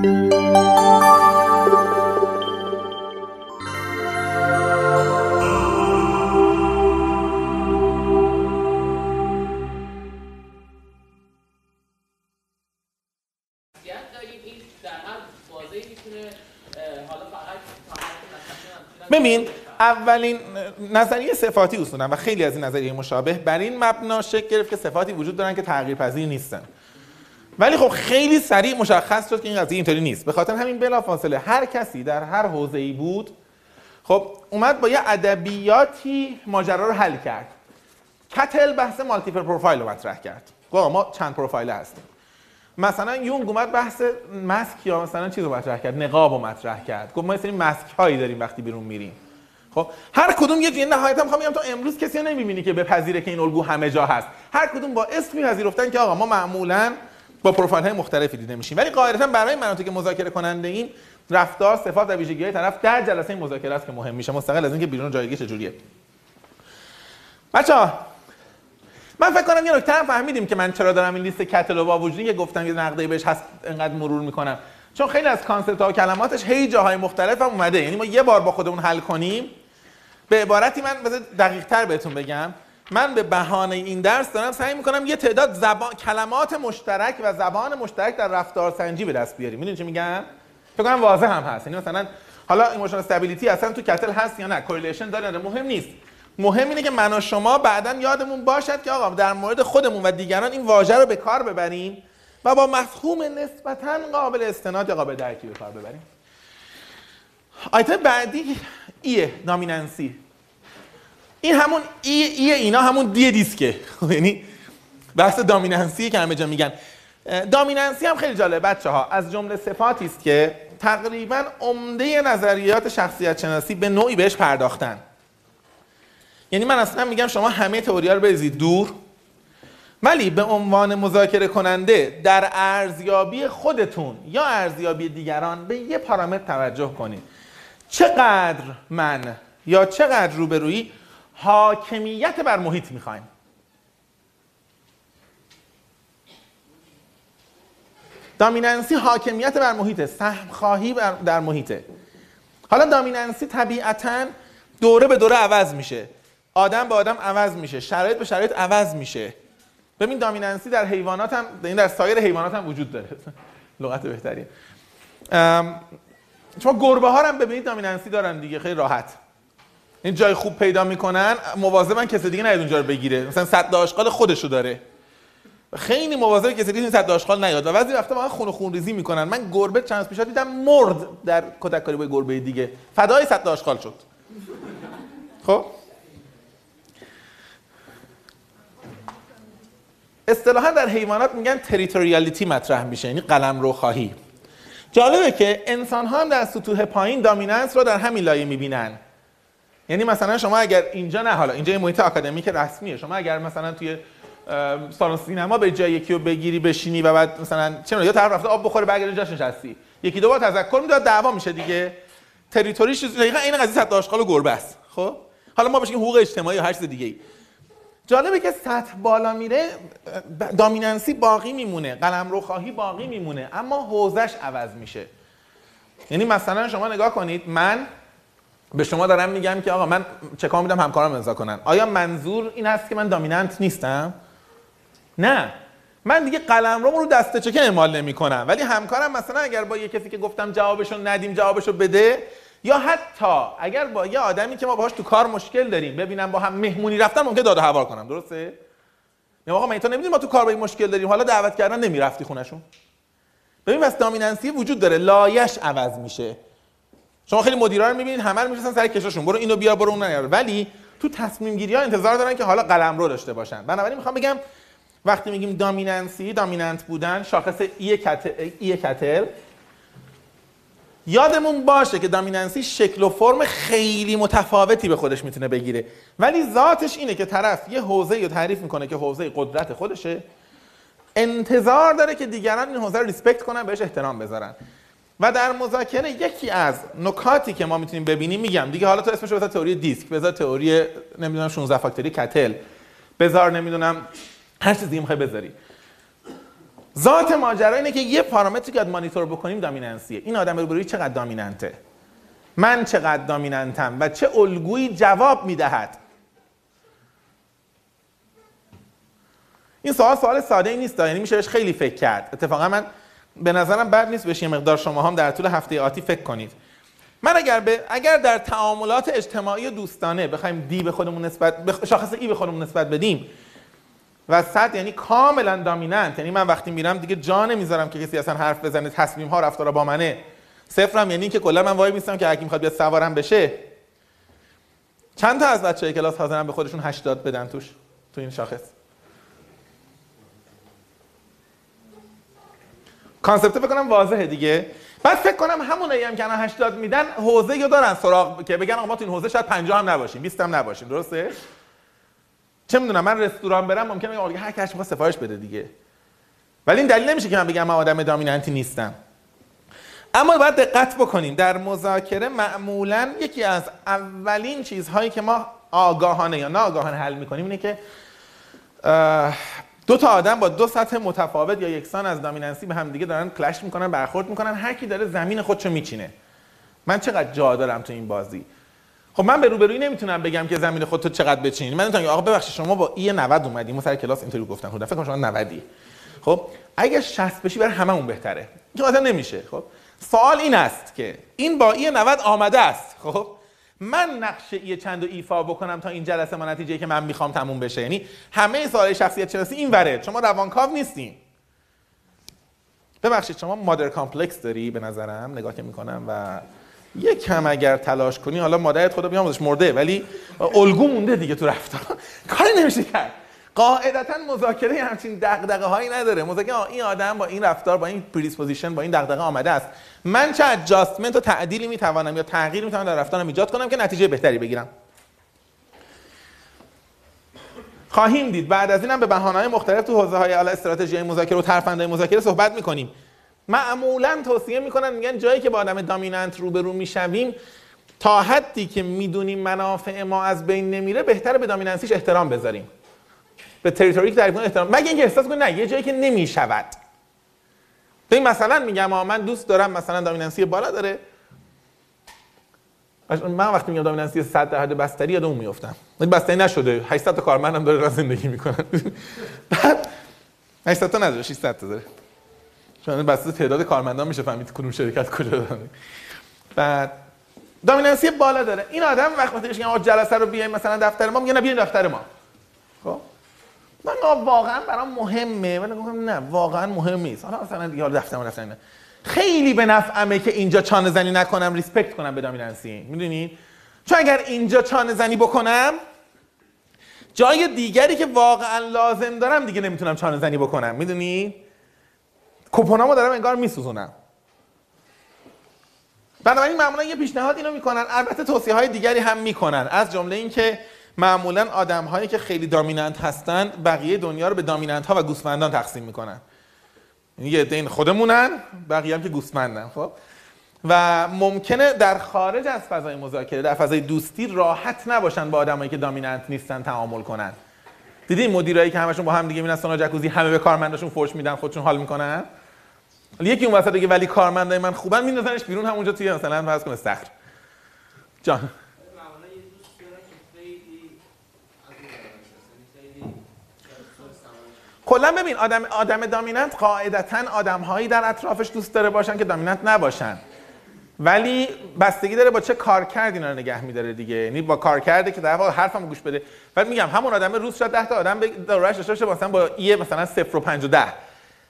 ببین اولین نظریه صفاتی اصولا و خیلی از این نظریه مشابه بر این مبنا شکل گرفت که صفاتی وجود دارن که تغییر پذیر نیستن. ولی خب خیلی سریع مشخص شد که این قضیه اینطوری نیست. به خاطر همین بلافاصله هر کسی در هر حوزه‌ای بود خب اومد با یه ادبیاتی ماجرا رو حل کرد. کتل بحث مالتیپل پروفایل رو مطرح کرد. ما چند پروفایل هستیم. مثلا یونگ اومد بحث مسک یا مثلا چیز رو مطرح کرد نقاب رو مطرح کرد. گفت ما یه مسک هایی داریم وقتی بیرون میریم. خب هر کدوم یه نهایتا می‌خوام بگم تو امروز کسی نمی‌بینی که بپذیره که این الگو همه جا هست. هر کدوم با اسم میپذیرفتن که آقا ما معمولا با پروفایل های مختلفی دیده میشیم. ولی قاعدتا برای مناطق مذاکره کننده این رفتار صفات و ویژگی های طرف در جلسه مذاکره است که مهم میشه. مستقل از اینکه بیرون جایگی چجوریه بچه‌ها من فکر کنم یه نکته هم فهمیدیم که من چرا دارم این لیست کتل با وجودی که گفتم یه نقدی بهش هست انقدر مرور می‌کنم. چون خیلی از concept ها و کلماتش هی جاهای مختلف هم اومده. یعنی ما یه بار با خودمون حل کنیم. به عبارتی من بذار دقیق تر بهتون بگم. من به بهانه این درس دارم سعی می‌کنم یه تعداد زبان کلمات مشترک و زبان مشترک در رفتار سنجی به دست بیاریم. می‌دونید چی میگم؟ فکر کنم واضح هم هست. یعنی مثلا حالا emotional stability اصلا تو کتل هست یا نه؟ correlation داره مهم نیست. مهم اینه که من و شما بعدا یادمون باشد که آقا در مورد خودمون و دیگران این واژه رو به کار ببریم و با مفهوم نسبتا قابل استناد یا قابل درکی به کار ببریم. آیتم بعدی ایه نامیننسی این همون ای, ای اینا همون دی دیسکه. یعنی بحث دامیننسی که همه جا میگن. دامیننسی هم خیلی جالبه بچه ها از جمله صفاتی است که تقریبا عمده نظریات شخصیت شناسی به نوعی بهش پرداختن. یعنی من اصلا میگم شما همه تئوریا رو بریزید دور ولی به عنوان مذاکره کننده در ارزیابی خودتون یا ارزیابی دیگران به یه پارامتر توجه کنید. چقدر من یا چقدر روبرویی حاکمیت بر محیط می‌خوایم. دامیننسی حاکمیت بر محیطه سهم خواهی در محیطه. حالا دامیننسی طبیعتا دوره به دوره عوض میشه. آدم به آدم عوض میشه شرایط به شرایط عوض میشه. ببین دامیننسی در حیوانات هم این در سایر حیوانات هم وجود داره. لغت بهتریه. شما گربه ها هم ببینید دامیننسی دارن دیگه خیلی راحت. این جای خوب پیدا می‌کنن مواظبن کسی دیگه نیاد اونجا رو بگیره. مثلا صد آشغال خودشو داره. خیلی مواظب کسی دیگه صد آشغال نیاد. و بعضی وقتا واقعا خون و خون ریزی می‌کنن. من گربه چند پیش دیدم مرد در کتک کاری با گربه دیگه. فدای صد آشغال شد. خب؟ اصطلاحا در حیوانات میگن تریتوریالیتی مطرح میشه. یعنی قلم رو خواهی. جالبه که انسان ها هم در سطوح پایین دامیننس رو در همین لایه می‌بینن. یعنی مثلا شما اگر اینجا نه حالا اینجا یه محیط آکادمیک رسمیه. شما اگر مثلا توی سالن سینما به جای یکی رو بگیری بشینی و بعد مثلا چه یا طرف رفته آب بخوره برگرده جاش نشستی. یکی دو بار تذکر می‌داد دعوا میشه دیگه. تریتوریش دقیقاً این قضیه صد آشغال و گربه است. خب؟ حالا ما بهش حقوق اجتماعی و هر چیز دیگه ای جالبه که سطح بالا میره دامیننسی باقی میمونه قلم رو خواهی باقی میمونه اما حوزش عوض میشه. یعنی مثلا شما نگاه کنید من به شما دارم میگم که آقا من چه کار میدم همکارم امضا کنن. آیا منظور این هست که من دامیننت نیستم؟ نه. من دیگه قلم رو رو دست چکه اعمال نمی کنم ولی همکارم مثلا اگر با یه کسی که گفتم جوابشو ندیم جوابشو بده یا حتی اگر با یه آدمی که ما باهاش تو کار مشکل داریم ببینم با هم مهمونی رفتن ممکن داد و هوار کنم. درسته؟ یا آقا من تو نمی‌دونی ما تو کار با این مشکل داریم. حالا دعوت کردن نمی‌رفتی خونشون ببین بس دامیننسی وجود داره. لایش عوض میشه. شما خیلی مدیرا رو می‌بینید همه رو سر کشاشون. برو اینو بیار برو اون نیار. ولی تو تصمیم گیری ها انتظار دارن که حالا قلم رو داشته باشن. بنابراین می‌خوام بگم وقتی میگیم دامیننسی دامیننت بودن شاخص ای کتل, ای کتل یادمون باشه که دامیننسی شکل و فرم خیلی متفاوتی به خودش می‌تونه بگیره. ولی ذاتش اینه که طرف یه حوزه رو تعریف می‌کنه که حوزه قدرت خودشه. انتظار داره که دیگران این حوزه رو ریسپکت کنن بهش احترام بذارن. و در مذاکره یکی از نکاتی که ما می‌تونیم ببینیم میگم دیگه حالا تو اسمش بذار تئوری دیسک بذار تئوری نمی‌دونم 16 فاکتوری کتل. بذار نمی‌دونم هر چیزی می‌خوای بذاری. ذات ماجرا اینه که یه پارامتری که مانیتور بکنیم دامیننسیه. این آدم روبروی چقدر دامیننته؟ من چقدر دامیننتم و چه الگویی جواب می‌دهد؟ این سوال سوال ساده ای نیست یعنی میشه بهش خیلی فکر کرد. اتفاقا من به نظرم بد نیست بشه یه مقدار شما هم در طول هفته آتی فکر کنید. من اگر به اگر در تعاملات اجتماعی و دوستانه بخوایم دی به خودمون نسبت شاخص ای به خودمون نسبت بدیم و صد یعنی کاملا دامیننت یعنی من وقتی میرم دیگه جا نمی‌ذارم که کسی اصلا حرف بزنه تصمیم ها رفتار با منه. صفرم یعنی که کلا من وای میستم که کی می‌خواد بیاد سوارم بشه. چند تا از بچه کلاس حاضرن به خودشون 80 بدن توش تو این شاخص. کانسپت فکر کنم واضحه دیگه. بعد فکر کنم همونایی هم که الان 80 میدن حوزه یا دارن سراغ که بگن آقا ما تو این حوزه شاید 50 هم نباشیم 20 هم نباشیم درسته؟ چه می‌دونم من رستوران برم ممکنه آقا هر کسی می‌خواد سفارش بده دیگه. ولی این دلیل نمیشه که من بگم من آدم دامیننتی نیستم. اما باید دقت بکنیم. در مذاکره معمولا یکی از اولین چیزهایی که ما آگاهانه یا ناآگاهانه حل می‌کنیم اینه که دو تا آدم با دو سطح متفاوت یا یکسان از دامیننسی به هم دیگه دارن کلش می‌کنن برخورد می‌کنن. هر کی داره زمین خودشو میچینه. من چقدر جا دارم تو این بازی. خب من به روبرویی نمی‌تونم بگم که زمین خودتو چقدر بچینی. من نمی‌تونم آقا ببخشید شما با ای 90 اومدی ما سر کلاس اینطوری گفتن. خدا فکر کنم شما 90 خب اگه 60 بشی برای هممون بهتره. این اصلا نمیشه. خب سوال این است که این با E 90 آمده است. خب من نقشه ای چند ایفا بکنم تا این جلسه ما نتیجه که من می‌خوام تموم بشه. یعنی همه سوال شخصیت شناسی این وره شما روانکاو نیستین. ببخشید شما mother complex داری به نظرم. نگاه که می‌کنم و یک کم اگر تلاش کنی حالا مادرت خدا بیامرزش مرده ولی الگو مونده دیگه تو رفتار. کاری نمیشه کرد. قاعدتا مذاکره همچین دغدغه هایی نداره. مذاکره این آدم با این رفتار با این presupposition با این دغدغه آمده است. من چه adjustment و تعدیلی می‌توانم یا تغییری می‌توانم در رفتارم ایجاد کنم که نتیجه بهتری بگیرم؟ خواهیم دید. بعد از اینم به بهانه‌های مختلف تو حوزه های استراتژی مذاکره و ترفندهای مذاکره صحبت می‌کنیم. معمولا توصیه می‌کنن میگن جایی که با آدم dominant روبرو می‌شویم تا حدی که می‌دونیم منافع ما از بین نمیره بهتره به dominancy ش احترام بذاریم. به تریتوری که تعریف احترام. مگه اینکه احساس کنی نه یه جایی که نمی‌شود. این مثلا میگم من دوست دارم مثلا دامیننسی بالا داره. من وقتی میگم دامیننسی 100 درصد بستری یاد اون میافتم. بستری نشده. 800 تا کارمندم داره راه زندگی می‌کنن. بعد 800 تا نداره 600 تا داره. چون بسته تعداد کارمندان میشه فهمید کدوم شرکت کجا داره. بعد دامیننسی بالا داره. این آدم وقتی میگم جلسه رو بیایم مثلا دفتر ما میگه نه بیاین دفتر ما. خب؟ من واقعا برام مهمه. ولی گفتم نه واقعا مهم نیست. حالا مثلا دیگه دفتر دفتر نه خیلی به نفعمه که اینجا چانه زنی نکنم ریسپکت کنم به دامیننسی می‌دونید چون اگر اینجا چانه زنی بکنم جای دیگری که واقعا لازم دارم دیگه نمی‌تونم چانه زنی بکنم. می‌دونی کوپونامو دارم انگار میسوزونم. بنابراین معمولا یه پیشنهاد اینو می‌کنن. البته توصیه های دیگری هم می‌کنن. از جمله اینکه معمولا آدم هایی که خیلی دامیننت هستن بقیه دنیا رو به دامیننت ها و گوسفندان تقسیم می‌کنن. یعنی یه دین خودمونن بقیه هم که گوسفندن خب؟ و ممکنه در خارج از فضای مذاکره در فضای دوستی راحت نباشن با آدمایی که دامیننت نیستن تعامل کنن. دیدین مدیرایی که همشون با هم دیگه میرن سونا جکوزی همه به کارمنداشون فرش میدن خودشون حال می‌کنن؟ یکی اون وسط دیگه ولی کارمندای من خوبن میندازنش بیرون همونجا توی مثلا فرض کنه استخر. جان. کلا ببین آدم آدم دامیننت قاعدتا آدم هایی در اطرافش دوست داره باشن که دامیننت نباشن. ولی بستگی داره با چه کار کرد اینا رو نگه میداره دیگه. یعنی با کار کرده که در واقع حرفمو گوش بده. بعد میگم همون آدم روز شد 10 تا آدم دورش داشته باشه مثلا با ای مثلا 0 و 5 و 10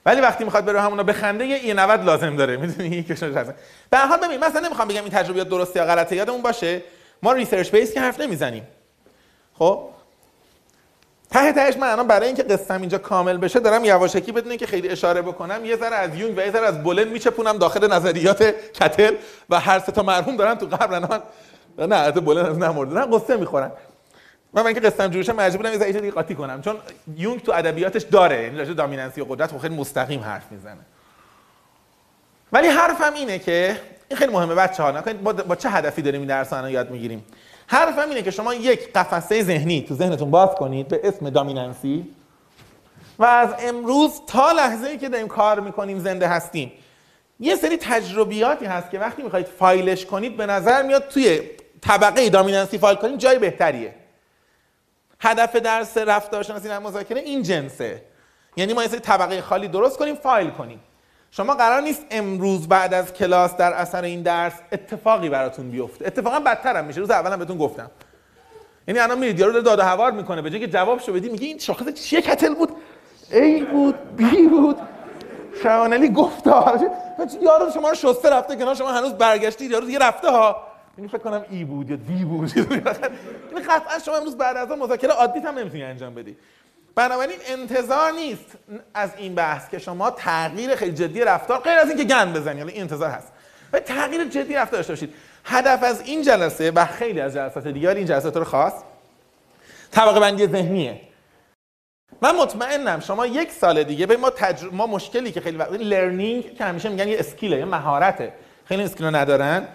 ولی وقتی می‌خواد بره همونا بخنده یه ای 90 لازم داره. می‌دونی؟ که به هر حال ببین مثلا نمی‌خوام بگم این تجربیات درسته یا غلطه. یادمون باشه ما research base که حرف نمی‌زنیم. خب؟ ته تهش من الان برای اینکه قصه‌م اینجا کامل بشه دارم یواشکی بدون اینکه خیلی اشاره بکنم یه ذره از یونگ و یه ذره از بولن میچپونم داخل نظریات کتل و هر سه تا مرحوم دارن تو قبر الان نه البته بولن هنوز نمرده. نه غصه می‌خورن. من اینکه قصه‌م جور شه مجبورم یه ذره دیگه قاطی کنم. چون یونگ تو ادبیاتش داره. یعنی راجع dominancy و قدرت خیلی مستقیم حرف می‌زنه. ولی حرفم اینه که این خیلی مهمه بچه ها با, با چه هدفی داریم این درس یاد می‌گیریم؟ حرفم اینه که شما یک قفسه ذهنی تو ذهنتون باز کنید به اسم دامیننسی و از امروز تا لحظه ای که داریم کار می‌کنیم زنده هستیم. یه سری تجربیاتی هست که وقتی می‌خواید فایلش کنید به نظر میاد توی طبقه دامیننسی فایل کنید جای بهتریه. هدف درس رفتارشناسی در مذاکره این جنسه. یعنی ما یه سری طبقه خالی درست کنیم فایل کنیم. شما قرار نیست امروز بعد از کلاس در اثر این درس اتفاقی براتون بیفته. اتفاقا بدتر هم میشه. روز اولم بهتون گفتم. یعنی الان میرید یارو داره داد و هوار می‌کنه. به جای که جوابشو بدی میگه این شاخص چیه؟ کتل بود. ای بود. بی بود. شوانلی گفت یارو شما رو شسته رفته کنار. شما هنوز برگشتید یارو یه رفته ها. این فکر کنم ای بود یا دی بود. این قطعا شما امروز بعد از مذاکره عادی هم نمی‌تونی انجام بدی. بنابراین انتظار نیست از این بحث که شما تغییر خیلی جدی رفتار غیر از اینکه گند بزنی یعنی انتظار هست. و تغییر جدی رفتار داشته باشید. هدف از این جلسه و خیلی از جلسات دیگر این جلسات رو خاص طبقه بندی ذهنیه. من مطمئنم شما یک سال دیگه به ما تجر... ما مشکلی که خیلی وقت learning که همیشه میگن یه skill ه یه مهارته. خیلی skill ندارن.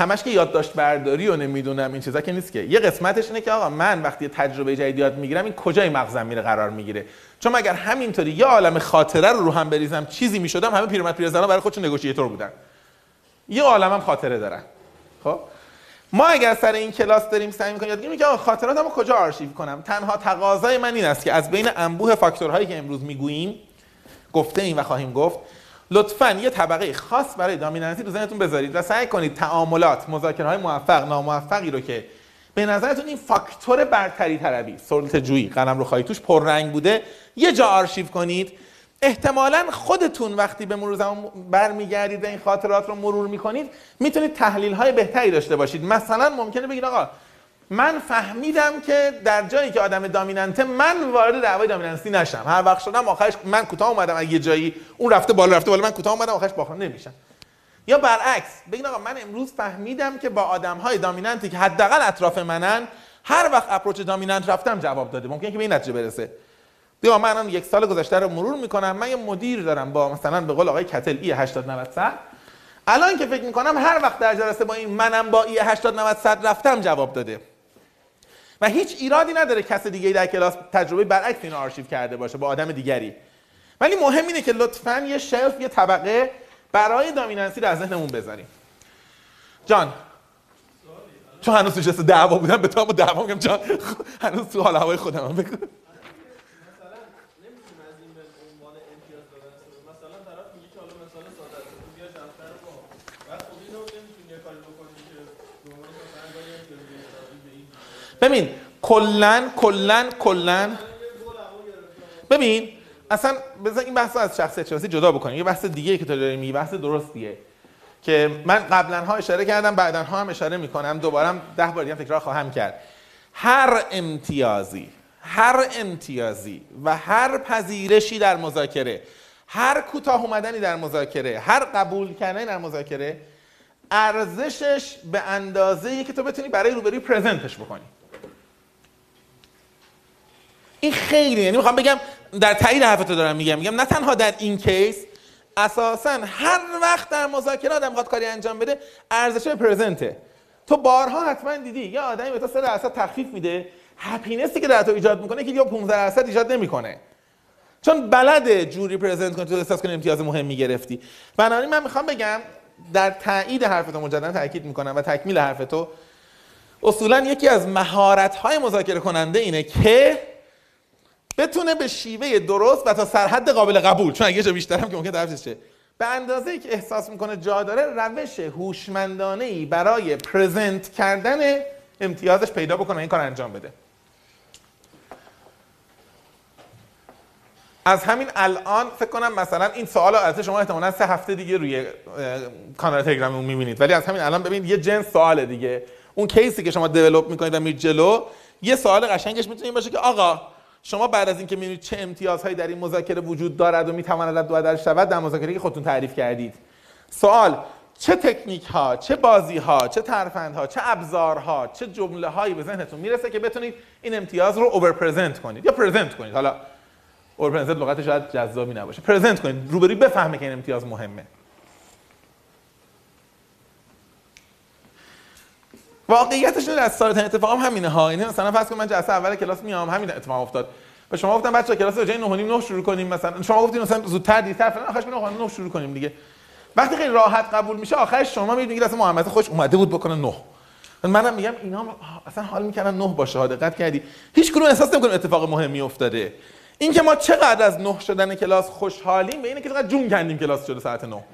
همش که یادداشت برداری و نمی‌دونم این چیزا که نیست که. یه قسمتش اینه که آقا من وقتی تجربه جدید یاد می‌گیرم این کجای مغزم میره قرار می‌گیره؟ چون اگر همینطوری یه عالم خاطره رو رو هم بریزم چیزی می‌شدم همه پیرمرد پیرزنا برای خودشون نگوشیتور بودن. یه عالمم خاطره دارن. خب؟ ما اگر سر این کلاس داریم سعی می‌کنیم یاد میگم خاطراتمو کجا آرشیو کنم؟ تنها تقاضای من این است که از بین انبوه فاکتورهایی که امروز می‌گوییم گفته این و خواهیم گفت لطفا یه طبقه خاص برای دامیننسی تو ذهنتون بذارید و سعی کنید تعاملات مذاکره های موفق ناموفقی رو که به نظرتون این فاکتور برتری طلبی سلطه جویی قلم رو خواهی توش پررنگ بوده یه جا آرشیو کنید. احتمالا خودتون وقتی به مرور زمان برمیگردید و این خاطرات رو مرور می‌کنید می‌تونید تحلیل های بهتری داشته باشید. مثلا ممکنه بگید آقا من فهمیدم که در جایی که آدم دامیننته من وارد دعوای دامیننسی نشم. هر وقت شدم آخرش من کوتاه اومدم. اگه یه جایی اون رفته بالا رفته بالا من کوتاه اومدم آخرش باخته نمیشم. یا برعکس بگین آقا من امروز فهمیدم که با آدم های دامیننتی که حداقل اطراف منن هر وقت اپروچ دامیننت رفتم جواب داده. ممکنه که به این نتیجه برسه. بیا من یک سال گذشته رو مرور می‌کنم. من یه مدیر دارم با مثلا به قول آقای کتل ای 80 90 100 الان که فکر می‌کنم هر وقت در جلسه با این منم با ای 80 90 100 رفتم جواب داده. و هیچ ایرادی نداره کس دیگه در کلاس تجربه برعکس اینو آرشیو کرده باشه با آدم دیگری. ولی مهم اینه که لطفا یه شلف یه طبقه برای دامیننسی رو از ذهنمون بذاریم. جان. چون هنوز نشسته دعوا بودن به تو دعوا میگم. جان هنوز تو حال هوای خودم هم ببین کلن کلن کلن. ببین اصلا بذار این بحث از شخصیت شناسی جدا بکنیم. یه بحث دیگه که تو داری میگی بحث درستیه. که من قبلا ها اشاره کردم بعدا ها هم اشاره می‌کنم. دوباره ده بار دیگه تکرار خواهم کرد. هر امتیازی هر امتیازی و هر پذیرشی در مذاکره هر کوتاه اومدنی در مذاکره هر قبول کردنی در مذاکره ارزشش به اندازه که تو بتونی برای روبروی پرزنتش بکنی. این خیلی یعنی می‌خوام بگم در تایید حرفتو دارم میگم میگم نه تنها در این کیس اساسا هر وقت در آدم می‌خواد کاری انجام بده ارزش پرزنته تو بارها حتما دیدی یه آدمی به تو 3 درصد تخفیف میده هپینسی که در تو ایجاد می‌کنه که یا 15 درصد ایجاد نمی‌کنه. چون بلد جوری پرزنت کنی تو احساس کنی امتیاز مهم می‌گرفتی. بنابراین من می‌خوام بگم در تایید حرفتو مجددا تاکید می‌کنم و تکمیل حرفتو اصولا یکی از مهارت های مذاکره کننده اینه که بتونه به شیوه درست و تا سرحد قابل قبول چون اگه جا بیشتر هم که ممکن درفش شه به اندازه ای که احساس می‌کنه جا داره روش هوشمندانه ای برای پرزنت کردن امتیازش پیدا بکنه این کار انجام بده. از همین الان فکر کنم مثلا این سوال از شما احتمالاً سه هفته دیگه روی کانال تلگراممون می‌بینید. ولی از همین الان ببینید یه جنس سوال دیگه. اون کیسی که شما دیولپ می‌کنید و میرید جلو یه سوال قشنگش می‌تونه باشه که آقا شما بعد از اینکه می‌بینید چه امتیازهایی در این مذاکره وجود دارد و می‌تواند دو در شود در مذاکره که خودتون تعریف کردید. سوال چه تکنیک ها چه بازی ها چه ترفند ها چه ابزارها چه جمله هایی به ذهنتون می‌رسه که بتونید این امتیاز رو اوور پرزنت کنید یا پرزنت کنید؟ حالا اوور پرزنت لغت شاید جذابی نباشه. پرزنت کنید. روبروی بفهمه که این امتیاز مهمه. واقعیتش از سال اتفاق هم همینه ها. یعنی مثلا فرض کن من جلسه اول کلاس میام همین اتفاق افتاد. و شما گفتم بچه‌ها کلاس جای 9 9 شروع کنیم مثلا. شما گفتین مثلا زودتر دیرتر فلان. آخرش 9 شروع کنیم دیگه. وقتی خیلی راحت قبول میشه آخرش شما می‌بینید اصلا محمد خوش اومده بود بکنه 9 منم میگم اینا اصلا حال می‌کردن 9 باشه ها دقت کردی. هیچ کدوم احساس نمی‌کنیم اتفاق مهمی افتاده. این که ما چقدر از 9 شدن کلاس خوشحالیم به اینه که چقدر جون کندیم کلاس شده ساعت 9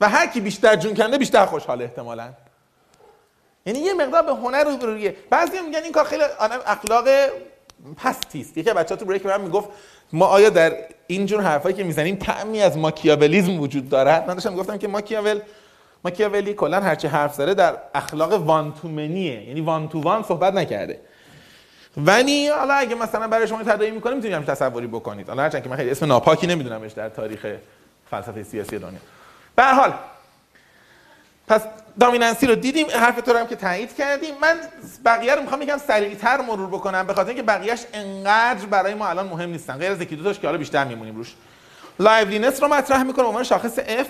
و هر کی بیشتر جون کنده بیشتر خوشحاله احتمالاً. یعنی یه مقدار به هنر روبرویه بعضی میگن این کار خیلی اخلاق پستی است. یکی بچه‌ها تو بریک من می‌گفت ما آیا در این جور حرفایی که می‌زنیم طعمی از ماکیاولیزم وجود دارد؟ من داشتم گفتم که ماکیاول ماکیاولی کلا هرچی حرف زده در اخلاق وان تو منیه یعنی وان تو وان صحبت نکرده. ولی حالا اگه مثلا برای شما تداعی می‌کنیم می‌تونید هم تصوری بکنید. حالا هرچند که من خیلی اسم ناپاکی نمیدونمش در تاریخ فلسفه سیاسی دنیا. به حال پس دامیننسی رو دیدیم حرف تو هم که تایید کردیم. من بقیه رو می‌خوام یکم سریعتر مرور بکنم به خاطر اینکه بقیهش انقدر برای ما الان مهم نیستن. غیر از یکی دو که حالا بیشتر میمونیم روش. liveliness رو مطرح می‌کنم عنوان شاخص F.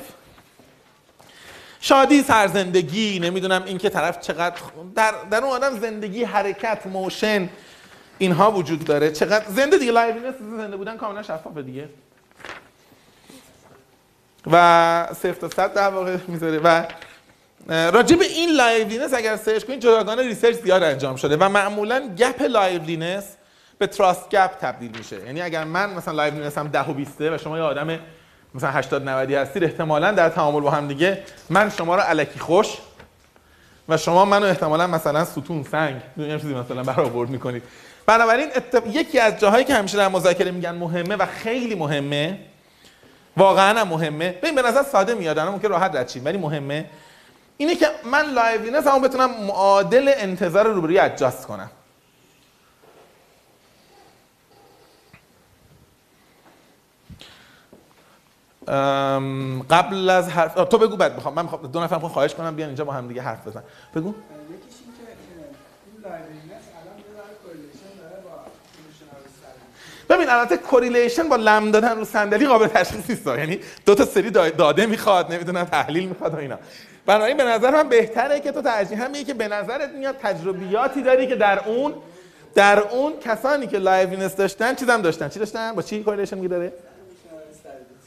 شادی سرزندگی نمی‌دونم این که طرف چقدر در در اون آدم زندگی حرکت motion اینها وجود داره. چقدر زنده دیگه liveliness زنده بودن کاملا شفافه دیگه. و صفر تا صد در واقع می‌ذاره. و راجع به این liveliness اگر search کنید جداگانه research زیاد انجام شده و معمولا gap liveliness به trust gap تبدیل میشه. یعنی اگر من مثلا liveliness م 10 و 20 و شما یه آدم مثلا 80 90 هستید احتمالا در تعامل با هم دیگه من شما رو الکی خوش و شما منو احتمالا مثلا ستون سنگ یه چیزی مثلا برآورد می‌کنید. بنابراین یکی از جاهایی که همیشه در مذاکره میگن مهمه و خیلی مهمه واقعا مهمه. ببین به نظر ساده میاد الان ممکن راحت رد ولی مهمه اینه که من liveliness مون بتونم معادل انتظار روبروی adjust کنم. قبل از حرف تو بگو بعد بخوام. من می‌خوام دو نفر خواهش کنم بیان اینجا با هم دیگه حرف بزن بگو. ببین البته correlation با لم دادن رو صندلی قابل تشخیص نیست. یعنی دو تا سری داده می‌خواد نمی‌دونم تحلیل می‌خواد و اینا. بنابراین به نظر من بهتره که تو ترجیح هم که به نظرت میاد تجربیاتی داری که در اون در اون کسانی که liveliness داشتن چیزم داشتن. چی داشتن؟ با چی correlation میگه داره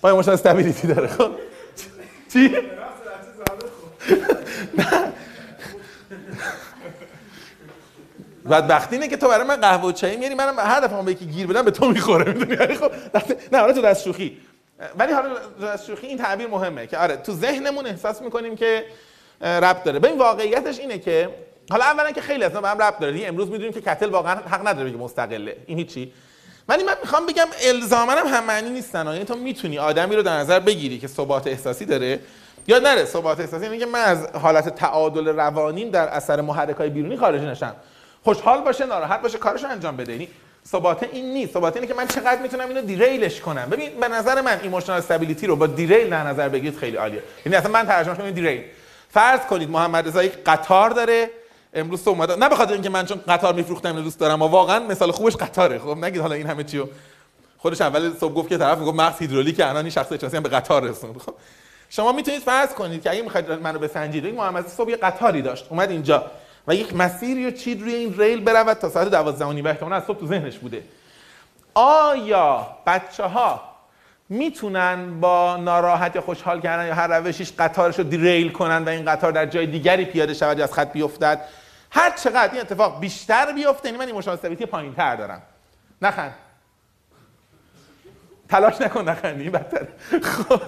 با ایموشنال استابیلیتی داره. خب. چی؟ بدبختی اینه که تو برای من قهوه و چای میاری منم هر دفعه به یکی گیر بدم به تو می‌خوره. می‌دونی؟ یعنی خب نه حالا تو دست شوخی ولی حالا شوخی این تعبیر مهمه که آره تو ذهنمون احساس می‌کنیم که ربط داره. ببین واقعیتش اینه که حالا اولا که خیلی اصلا به هم ربط داره. امروز می‌دونیم که کتل واقعا حق نداره بگه مستقله. این هیچی. ولی من می‌خوام بگم الزاما هم معنی نیستن یعنی تو می‌تونی آدمی رو در نظر بگیری که ثبات احساسی داره یا نره ثبات احساسی. یعنی که من از حالت تعادل روانیم در اثر محرکای بیرونی خارج نشم. خوشحال باشه ناراحت باشه کارش انجام بده. یعنی ثبات این نیست. ثبات اینه که من چقدر می‌تونم اینو دیریلش کنم. ببین به نظر من ایموشنال استابیلیتی رو با دیریل در نظر بگیرید خیلی عالیه. یعنی اصلا من ترجمه کنم دیریل فرض کنید محمد رضا یک قطار داره امروز تو اومد. نه بخاطر اینکه من چون قطار میفروختم دوست دارم و واقعا مثال خوبش قطاره. خب نگید حالا این همه چیو. خودش اول صبح گفت که طرف می‌گفت مغز هیدرولیک الان این شخص شناسی هم به قطار رسوند. خب شما می‌تونید فرض کنید که اگه می‌خواید منو بسنجید این محمد صبح یه قطاری داشت. اومد اینجا. و یک مسیری رو چید روی این ریل برود تا ساعت 12 و احتمالاً از صبح تو ذهنش بوده. آیا بچه ها می‌تونن با ناراحت خوشحال کردن یا هر روشیش قطارش رو دیریل کنن و این قطار در جای دیگری پیاده شود یا از خط بیفتد؟ هر چقدر این اتفاق بیشتر بیفته یعنی من این مشاهده پایین تر دارم. نخند. تلاش نکن نخندی بدتر خب.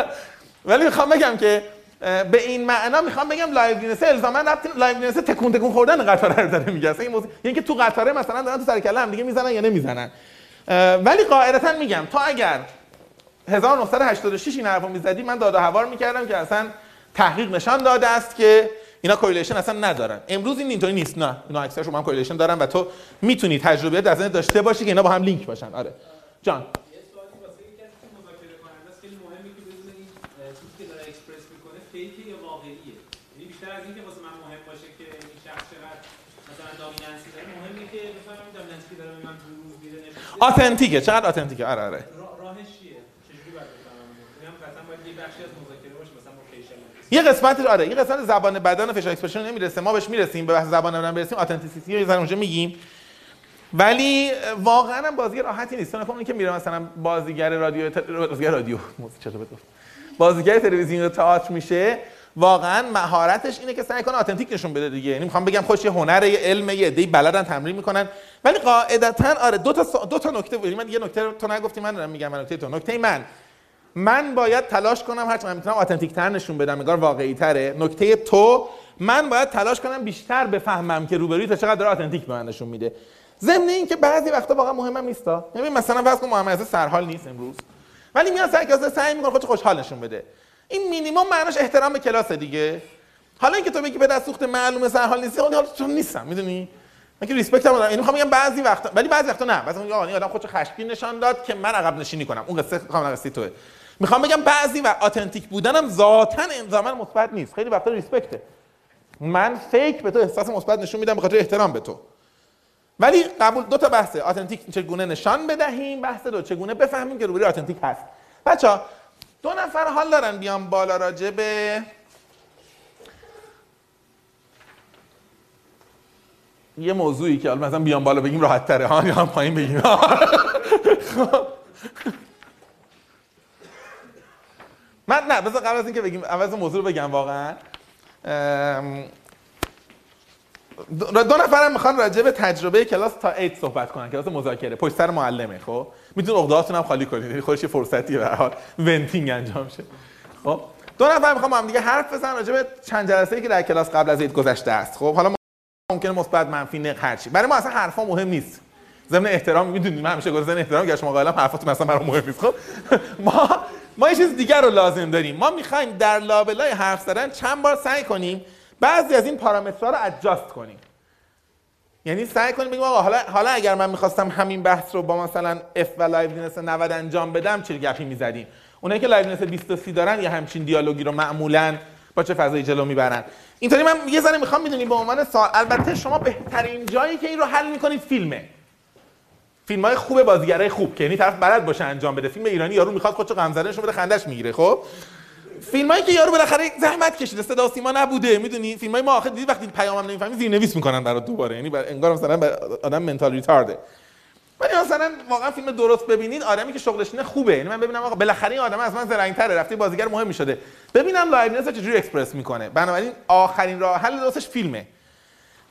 ولی می‌خوام بگم که به این معنا می‌خوام بگم liveliness الزاما liveliness تکون تکون خوردن قطاره رو داره میگه. این موضوع یعنی که تو قطاره مثلا دارن تو سر کله هم دیگه می‌زنن یا نمی‌زنن. ولی قاعدتا میگم تا اگر 1986 این حرفو می‌زدی من داد و هوار می‌کردم که اصلا تحقیق نشان داده است که اینا correlation اصلا ندارن. امروز این اینطوری نیست. نه اینا اکثرشون هم correlation دارن و تو می‌تونی تجربه در داشته باشی که اینا با هم لینک باشن. آره. جان. authentic ه چقدر authentic ه؟ آره آره. راهش چیه؟ یه قسمت آره یه قسمت زبان بدن و facial expression نمی‌رسه. ما بهش می‌رسیم به بحث زبان بدن برسیم authenticity یه اونجا میگیم. ولی واقعا هم بازی راحتی نیست. چون که میره مثلا بازیگر رادیو بازیگر رادیو چطور بازیگر تلویزیون و تئاتر میشه. واقعا مهارتش اینه که سعی کنه authentic نشون بده دیگه. یعنی می‌خوام بگم خودش یه هنر یه علم یه عده بلدن تمرین می‌کنن. ولی قاعدتا آره دو تا دو تا نکته یعنی من یه نکته تو نگفتی من دارم میگم من نکته تو. نکته من. من باید تلاش کنم هرچند من می‌تونم آتنتیک تر نشون بدم انگار واقعی تره نکته تو من باید تلاش کنم بیشتر بفهمم که روبروی تا چقدر آتنتیک به من نشون میده. ضمن این که بعضی وقتا واقعا مهمم نیستا یعنی مثلا کن محمد سرحال نیست امروز. ولی میاد سعی کنه سعی می‌کنه خودش خوشحال نشون بده. این مینیمم معناش احترام کلاس دیگه. حالا اینکه تو بگی به دست سوخت معلومه سرحال نیستی حالا چون نیستم می‌دونی؟ من که respect هم دارم اینو می‌خوام بعضی وقتا ولی بعضی وقتا نه. بعضی این آدم خودش خشمگین نشان داد که من عقب نشینی کنم. اون قصه کاملا قصه توه. می‌خوام بگم بعضی و authentic بودنم ذاتا الزاما مثبت نیست. خیلی وقتا respect ه من fake به تو احساس مثبت نشون میدم به خاطر احترام به تو. ولی قبول دو تا بحثه. authentic چگونه نشان بدهیم؟ بحث دو چگونه بفهمیم که روبروی authentic هست. بچه‌ها دو نفر حال دارن بیان بالا راجع به یه موضوعی که مثلا بیان بالا بگیم راحت تره. ها یا پایین بگیم. خب. من نه بذار قبل از اینکه بگیم عوض موضوع رو بگم واقعا. دو نفرم می‌خوان راجع به تجربه کلاس تا 8 صحبت کنن. کلاس مذاکره. پشت سر معلمه خب؟ می‌تونید عقدهاتون هم خالی کنید. یعنی خودش یه فرصتی به حال ونتینگ انجام شه. خب دو نفر می‌خوام هم دیگه حرف بزنن راجع به چند جلسه‌ای که در کلاس قبل از عید گذشته است. خب حالا ممکنه مثبت منفی نق هرچی برای ما اصلا حرفا مهم نیست. ضمن احترام می‌دونید من همیشه گفتم احترام که شما قائلم حرفاتون مثلا برام مهم نیست. خب ما ما یه چیز دیگر رو لازم داریم. ما می‌خوایم در لابلای حرف زدن چند بار سعی کنیم بعضی از این پارامترها رو adjust کنیم. یعنی سعی کنیم بگیم آقا حالا حالا اگر من می‌خواستم همین بحث رو با مثلا F و liveliness 90 انجام بدم چه گپی می‌زدیم؟ اونایی که liveliness 20 تا 30 دارن یا همچین دیالوگی رو معمولا با چه فضایی جلو می‌برن؟ اینطوری من یه ذره می‌خوام می‌دونی به عنوان سوال البته شما بهترین جایی که این رو حل می‌کنید فیلمه. فیلم های خوب بازیگرای خوب که یعنی طرف بلد باشه انجام بده. فیلم ایرانی یارو می‌خواد خودشو غم زدنشو بده خندش می‌گیره خب؟ فیلمایی که یارو بالاخره زحمت کشیده صدا سیما نبوده می‌دونی؟ فیلمای ما آخر دیدی وقتی پیامم نمی‌فهمی زیرنویس می‌کنن برات دوباره یعنی انگار مثلا آدم منتال ریتارده ولی مثلا واقعا فیلم درست ببینید آدمی که شغلش اینه خوبه. یعنی من ببینم آقا بالاخره این آدم از من زرنگ‌تره رفته بازیگر مهم می‌شده. ببینم liveliness چجوری اکسپرس می‌کنه. بنابراین آخرین راه حل درستش فیلمه.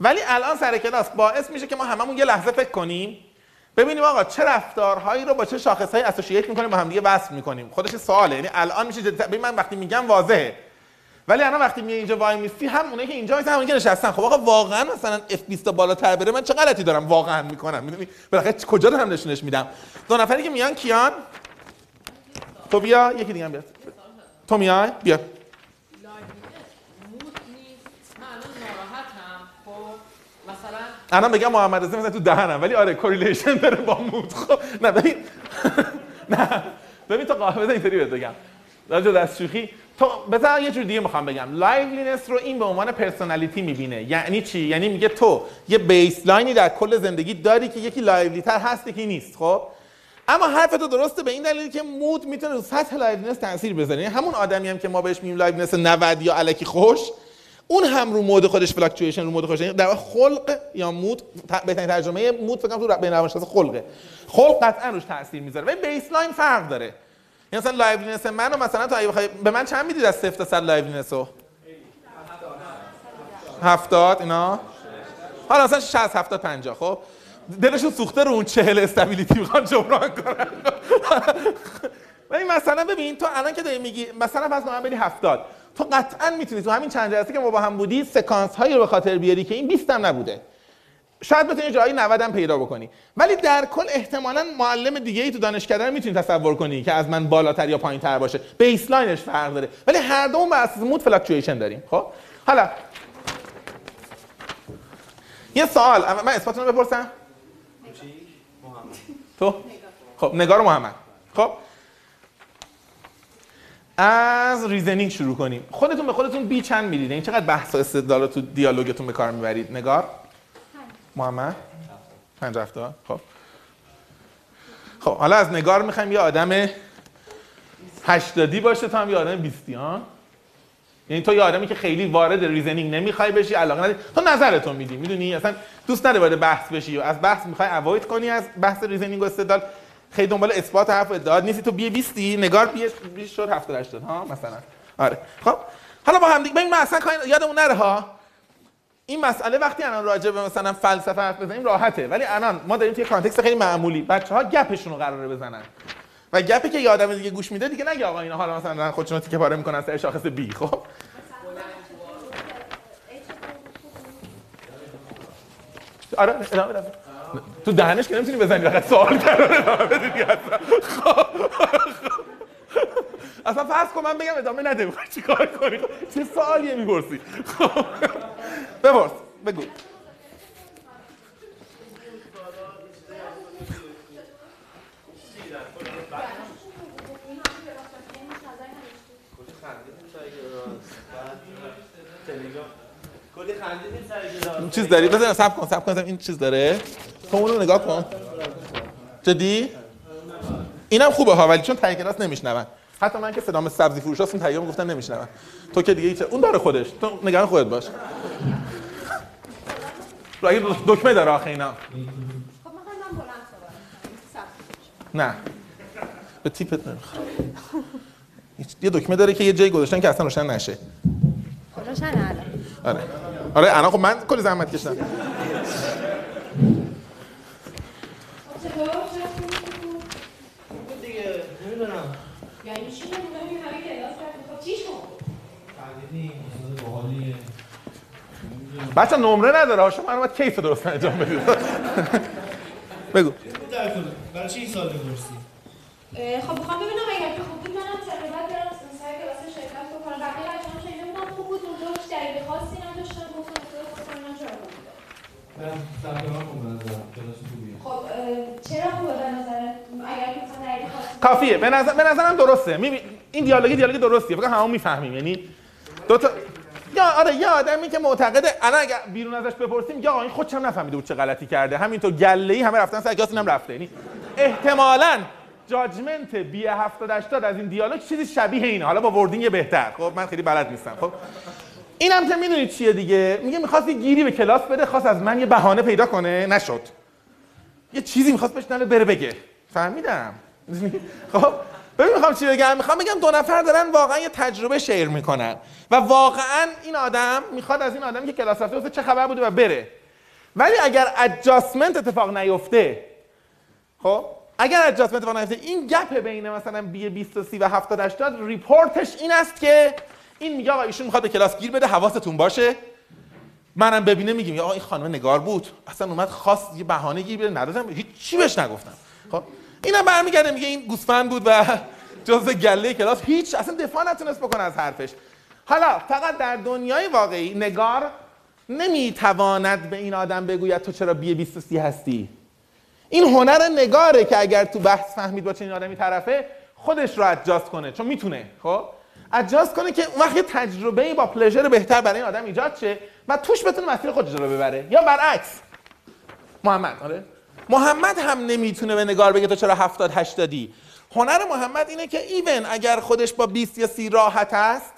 ولی الان سر کلاس باعث میشه که ما هممون یه لحظه فکر کنیم ببینیم آقا چه رفتارهایی رو با چه شاخصهایی associate می‌کنیم با هم دیگه وصل می‌کنیم. خودش سواله. یعنی الان میشه ببین من وقتی میگم واضحه. ولی الان وقتی می اینجا وای میستی هم اونایی که اینجا هستن که نشستن. خب آقا واقعا مثلا F 20 بالاتر بره من چه غلطی دارم واقعا می‌کنم؟ می‌دونی؟ بالاخره کجا دارم نشونش میدم؟ دو نفری که میان کیان؟ تو بیا یکی دیگه بیاد. تو میای؟ بیا. الان بگم محمد رضا تو دهنم ولی آره correlation داره با mood. خب نه ببین. نه. ببین تو قاعده اینطوری بهت بگم. راجع دست شوخی تو بذار یه جور دیگه می‌خوام بگم. liveliness رو این به عنوان personality می‌بینه. یعنی چی؟ یعنی میگه تو یه baseline ی در کل زندگی داری که یکی لایولی تر هست که نیست خب؟ اما حرف تو درسته به این دلیل که mood می‌تونه رو سطح liveliness تاثیر بذاره. یعنی همون آدمی هم که ما بهش میگیم liveliness 90 یا الکی خوش اون هم رو mood خودش fluctuation رو mood خودش یعنی در خلق یا mood بهترین ترجمه mood فکر کنم تو بین روانشناس خلقه. خلق قطعا روش تاثیر می‌ذاره. ولی baseline فرق داره. یعنی مثلا liveliness منو مثلا تو اگه به من چند می‌دید از 0 تا 100 liveliness رو؟ 70 اینا؟ حالا مثلا 60 70 50 خب؟ دلشون سوخته رو اون 40 stability می‌خوان جبران کنن. ولی مثلا ببین تو الان که داری میگی مثلا فرض کن بری 70 تو قطعا می‌تونی تو همین چند جلسه که ما با هم بودی سکانس هایی رو به خاطر بیاری که این 20 هم نبوده. شاید بتونی جایی 90 هم پیدا بکنی. ولی در کل احتمالا معلم دیگه ای تو دانشکده می‌تونی تصور کنی که از من بالاتر یا پایینتر باشه. baseline ش فرق داره. ولی هر دوم بر اساس mood fluctuation داریم خب؟ حالا یه سوال. من اسماتونو بپرسم. تو؟ خب نگار محمد. خب؟ از reasoning شروع کنیم. خودتون به خودتون B چند می‌دید. این چقدر بحث استدلال تو دیالوگتون به کار می‌برید؟ نگار؟ محمد؟ پنج هفته خب. خب حالا از نگار می‌خوایم یه آدم هشتادی باشه تا هم یه آدم بیستی یعنی تو یه آدمی که خیلی وارد reasoning نمی‌خوای بشی علاقه نداری. تو نظرتو میدی می‌دونی؟ اصلا دوست نداری وارد بحث بشی و از بحث می‌خوای avoid کنی از بحث reasoning و استدلال؟ خیلی دنبال اثبات حرف و ادعا نیستی. تو B 20 نگار B 20 شد 70 80 ها مثلا. آره. خب حالا با هم دیگه ببین اصلا یادمون نره ها. این مسئله وقتی الان راجع به مثلا فلسفه حرف بزنیم راحته. ولی الان ما داریم توی context خیلی معمولی. بچه ها گپشون رو قراره بزنن. و گپی که یه دیگه گوش میده دیگه نگه آقا اینا حالا مثلا خودشون تیکه پاره می‌کنن سر شاخص بی خب؟ آره ادامه تو دهنش که نمی‌تونی بزنی فقط سوال کردن خب. اصلا فرض کن من بگم ادامه نده می‌خوای چیکار کنی؟ چه سوالیه می‌پرسی؟ خب. بپرس بگو. چیز داری؟ بزن سب کن سب کن این چیز داره. تو اونو نگاه کن. جدی؟ اینم خوبه ها ولی چون تای کلاس نمیشنون. حتی من که صدام سبزی فروش هستم تایی گفتن نمیشنون. تو که دیگه اون داره خودش. تو نگران خودت باش. اگه دکمه داره آخه اینا. خب نه. به تیپت نمی‌خوام. یه دکمه داره که یه جایی گذاشتن که اصلا روشن نشه. روشن الان. آره. آره الان خب من کلی زحمت کشیدم. یعنی بچه نمره نداره شما من باید کیف درست انجام بدید. بگو. چی خب بخوام ببینم اگر که خوب بود منم تقریبا برم سر کلاس شرکت بکنم. بقیه بچه‌ها شنیده خوب بود اونجا هیچ خاصی گفتم خب من چرا من سرکار خوب نظرم کلاس خوبیه خب چرا خوبه به نظرت اگر کافیه. به نظر به نظرم درسته. می این دیالوگی دیالوگی درستیه. فکر همون می‌فهمیم. یعنی دو تا یا آره یه آدمی که معتقده الان اگه بیرون ازش بپرسیم یا این خودش هم نفهمیده بود چه غلطی کرده. همینطور گله ای همه رفتن سر کلاس اینم رفته. یعنی احتمالاً جاجمنت بی 70 80 از این دیالوگ چیزی شبیه اینه حالا با وردینگ بهتر. خب من خیلی بلد نیستم. خب؟ اینم که می‌دونید چیه دیگه؟ میگه می‌خواست یه گیری به کلاس بده خواست از من یه بهانه پیدا کنه. نشد. یه چیزی می‌خواست بشنوه بره بگه. فهمیدم. خب ببین می‌خوام چی بگم؟ می‌خوام بگم دو نفر دارن واقعا یه تجربه شیر می‌کنن. و واقعا این آدم می‌خواد از این آدمی که کلاس رفته چه خبر بوده و بره. ولی اگر ادجاستمنت اتفاق نیفته خب اگر ادجاستمنت اتفاق نیفته این گپ بین مثلا بی 20 و 30 و 70 80 ریپورتش این است که این میگه آقا ایشون می‌خواد به کلاس گیر بده حواستون باشه. منم ببینه میگیم آقا این خانم نگار بود. اصلا اومد خواست یه بهانه گیر بده ندادم هیچ چی بهش نگفتم. خب اینا برمیگرده میگه این گوسفند بود و جزء گله کلاس هیچ اصلا دفاع نتونست بکنه از حرفش. حالا فقط در دنیای واقعی نگار نمی‌تواند به این آدم بگوید تو چرا بی 20 هستی؟ این هنر نگاره که اگر تو بحث فهمید با چنین آدمی طرفه خودش رو ادجاست کنه چون می‌تونه خب؟ ادجاست کنه که اون وقت یه تجربه با پلژر بهتر برای این آدم ایجاد شه و توش بتونه مسیر خودش رو ببره. یا برعکس. محمد آره. محمد هم نمی‌تونه به نگار بگه تو چرا 70 80 هنر محمد اینه که even اگر خودش با 20 یا 30 راحت است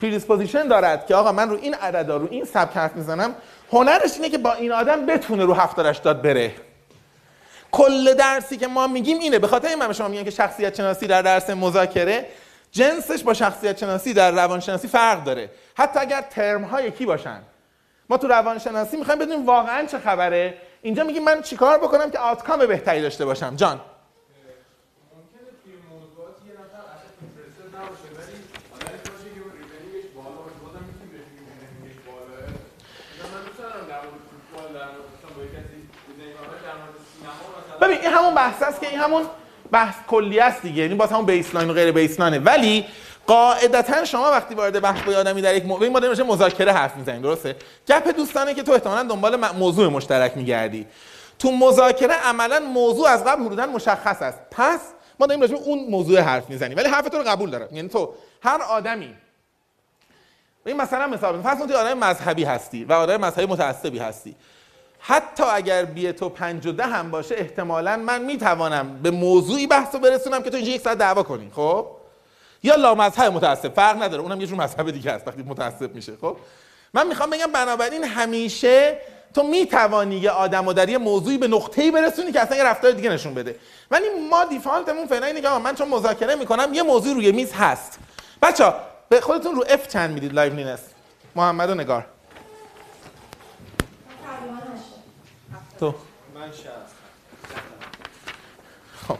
predisposition دارد که آقا من رو این عددا رو این سبک حرف می‌زنم. هنرش اینه که با این آدم بتونه رو 70 80 بره. کل درسی که ما میگیم اینه. به خاطر این من شما میگم که شخصیت شناسی در درس مذاکره. جنسش با شخصیت شناسی در روانشناسی فرق داره. حتی اگر ترم ها یکی باشن. ما تو روانشناسی می‌خوایم بدونیم واقعا چه خبره. اینجا میگیم من چیکار بکنم که آتکام بهتری داشته باشم. جان. ببین این همون بحث است که این همون بحث کلی است دیگه. یعنی باز همون بیسلاین و غیر بیسلاینه ولی قاعدتا شما وقتی وارد بحث با آدمی در یک موضوع ما داریم مذاکره حرف می‌زنیم درسته؟ گپ دوستانه که تو احتمالاً دنبال موضوع مشترک میگردی. تو مذاکره عملا موضوع از قبل حدودا مشخص است. پس ما داریم راجع اون موضوع حرف می‌زنیم. ولی حرف تو رو قبول دارم. یعنی تو هر آدمی این مثلا مثال فرض تو آدم مذهبی هستی و آدم مذهبی متعصبی هستی. حتی اگر بی تو پنج و ده هم باشه احتمالا من می‌توانم به موضوعی بحث برسونم که تو اینجا یک ساعت دعوا کنی خب؟ یا لامذهب متعصب فرق نداره اونم یه جور مذهب دیگه است وقتی متعصب میشه خب؟ من می‌خوام بگم بنابراین همیشه تو می‌توانی یه آدم و در یه موضوعی به نقطه‌ای برسونی که اصلا یه رفتار دیگه نشون بده. ولی ما default مون فعلا اینه که من چون مذاکره می‌کنم یه موضوع روی میز هست. بچه به خودتون رو F چند می‌دید liveliness محمد نگار تقریبا نشه تو. من خب.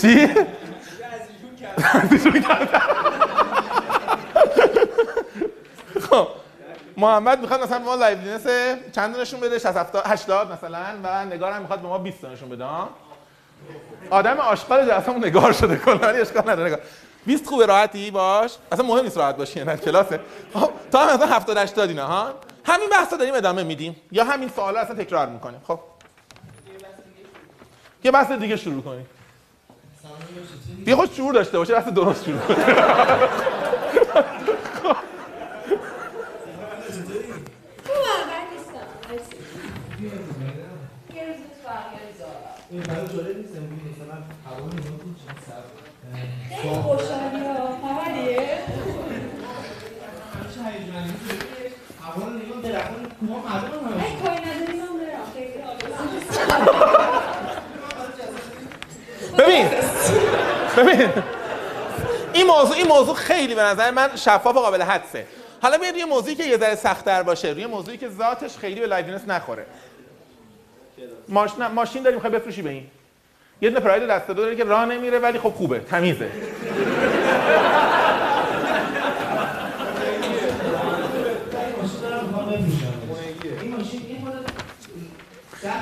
چی؟ خب. محمد می‌خواد مثلا ما liveliness چند نشون بده؟ 60 70 80 مثلا و نگار هم می‌خواد به ما 20 نشون بده؟ آدم آشغال جلسمون نگار شده کلا اشکال نداره نگار. 20 خوبه راحتی؟ باش. اصلا مهم نیست راحت باشی نه کلاسه. خب تا هم مثلا 70 80 اینا ها؟ همین بحثا داریم ادامه میدیم یا همین سوالا اصلا تکرار می‌کنیم؟ خب. یه بحث دیگه شروع کنیم. بیا خود شعور داشته باشه بحث درست شروع کنیم. آباد. ببین ببین. این موضوع این موضوع خیلی به نظر من شفاف و قابل حدسه. حالا بیاید یه موضوعی که یه ذره سخت‌تر باشه روی موضوعی که ذاتش خیلی به لایونس نخوره. ماش... نه، ماشین داری می‌خوای بفروشی به این. یه دونه پراید دست دو داره که راه نمیره ولی خب خوبه تمیزه این ماشین دارم می‌خوام بفروشم. این ماشین این خود سخت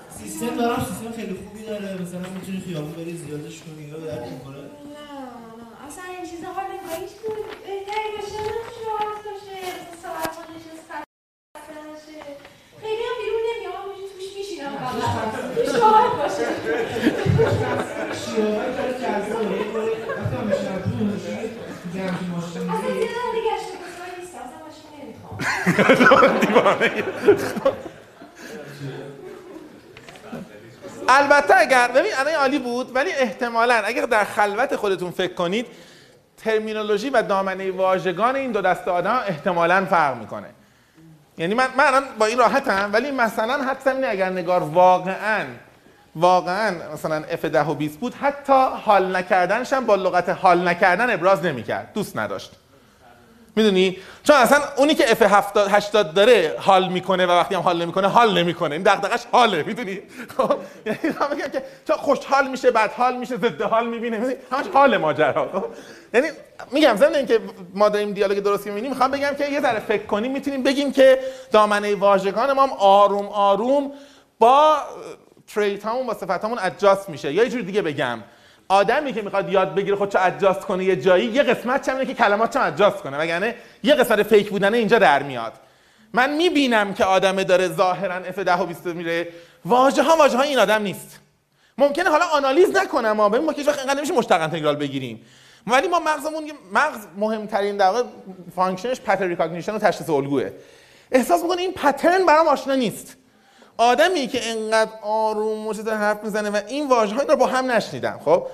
سیستم دارم سیستم خیلی خوبی داره. مثلا می‌تونی خیابون بری زیادش کنی یا درد می‌کنه نه نه. اصلا این چیزا حال هیچ کدوم بهتری باشه راحت باشه. ساعت ها نشست خسته نشه خیلی هم بیرون نمیام همونجوری توش میشینم فقط باشه. شیوه وقتی ماشین اصلا هم دیگه اصلا ماشین نمی‌خوام. البته اگر ببین الان عالی بود ولی احتمالا اگر در خلوت خودتون فکر کنید ترمینولوژی و دامنه واژگان این دو دسته آدم احتمالا فرق می‌کنه. یعنی من من با این راحتم ولی مثلا حدسم اینه اگر نگار واقعا واقعا مثلا اف 10 و 20 بود حتی حال نکردنش هم با لغت حال نکردن ابراز نمی‌کرد. دوست نداشت. می‌دونی؟ چون اصلا اونی که اف 70 80 داره حال می‌کنه و وقتی هم حال نمی‌کنه حال نمی‌کنه. این دغدغش حاله می‌دونی؟ خب؟ یعنی بگم که چون خوشحال میشه بعد حال میشه ضد حال می‌بینه می‌دونی؟ همش حال ماجرا خب؟ یعنی میگم ضمن اینکه ما داریم دیالوگ درستی می‌بینیم می‌خوام بگم که یه ذره فکر کنیم می‌تونیم بگیم که دامنه واژگان ما هم آروم آروم با تریت همون با صفت همون ادجاست میشه. یا یه جور دیگه بگم. آدمی که می‌خواد یاد بگیره خودشو adjust کنه یه جایی یه قسمت چه اینه که کلماتشه adjust کنه. وگرنه یه قسمت fake بودنه اینجا در میاد. من می‌بینم که آدم داره ظاهرا F 10 و 20 میره. واژه ها واژه های این آدم نیست. ممکنه حالا analyze نکنم ما ببین ما که اینقدر نمیشه مشتق انتگرال بگیریم. ولی ما مغزمون مغز مهمترین در واقع function ش pattern recognition و تشخیص الگوه. احساس می‌کنه این pattern برام آشنا نیست. آدمی که انقدر آروم و حرف می‌زنه و این واژه ها رو با هم نشنیدم خب؟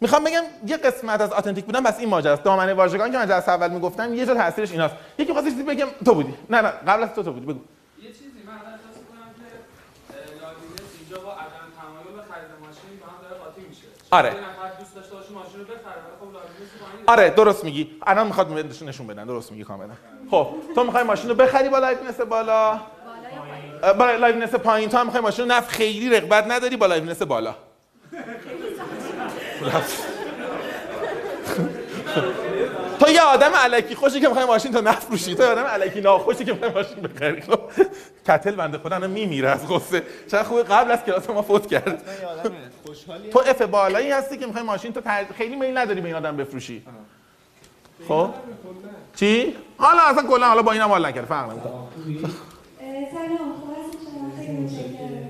می‌خوام بگم یه قسمت از اتنتیک بودن بس این ماجراست. دامنه واژگان که من جلسه اول می‌گفتم یه جا تاثیرش ایناست. یکی خواست چیزی بگم تو بودی. نه نه قبل از تو تو بودی بگو. یه چیزی من احساس می‌کنم که اینجا با عدم تمایل به خرید ماشین با هم داره قاطی میشه. آره. دوست داشته باشه ماشین رو بخره ولی خب آره درست میگی. الان می‌خواد نشون بدن درست میگی کاملا. خب تو می‌خوای ماشین رو بخری با لایونس بالا؟ اه، با لایونس پایین. تو هم می‌خوای ماشین رو نف خیلی رغبت نداری با لایونس بالا. تو یه آدم علکی خوشی که می‌خوای ماشین تو نفروشی. تو یه آدم علکی ناخوشی که می‌خوای ماشین بخری. خب کتل بنده خدا الان میمیره از غصه. چرا خوبه قبل از کلاس ما فوت کرد. تو اف بالایی هستی که می‌خوای ماشین تو تر- خیلی میل نداری به این آدم بفروشی. خب؟ چی؟ حالا اصلا کلا حالا با اینم حال نکرد. فرق نمی‌کنه. سلام. خوب هستید شما خیلی متشکرم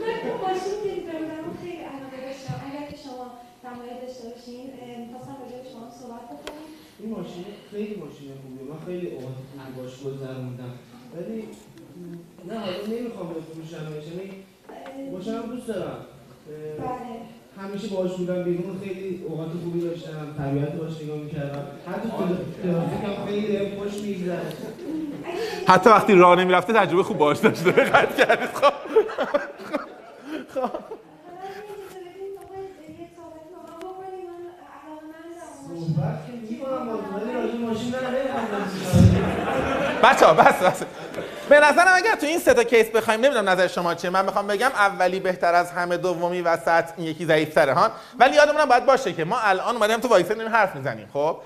من خوب ماشین دید بودم خیلی علاقه داشتم اگر که شما تمایل داشته باشین اه، می‌خواستم راجع به شما صحبت بکنیم این ماشین خیلی ماشین خوبیه. من خیلی اوقات خوبی باش گذروندم ولی نه حالا نمی‌خوام بفروشمش یعنی ماشینم دوست دارم. بله. همیشه باهاش بودم بیرون خیلی اوقات خوبی داشتم طبیعت باش نگاه می‌کردم. حتی تو ترافیک هم خیلی خوش میگذره. اگه حتی وقتی راه نمی‌رفته تجربه خوب باش داشته دقت کردید. خب حالا اجازه بدین آقا یه صحبتی با من بکنیم من علاقه‌مندم به ماشین. صحبت که می‌کنم با تو ولی راجع به ماشین نه نمی‌خوام بحث بچه بس بس. به نظرم اگر تو این سه تا کیس بخوایم نمی‌دونم نظر شما چیه من می‌خوام بگم اولی بهتر از همه دومی وسط این یکی ضعیف‌تره ها. ولی یادمون باید باشه که ما الان اومدیم تو وایسه داریم حرف می‌زنیم خب؟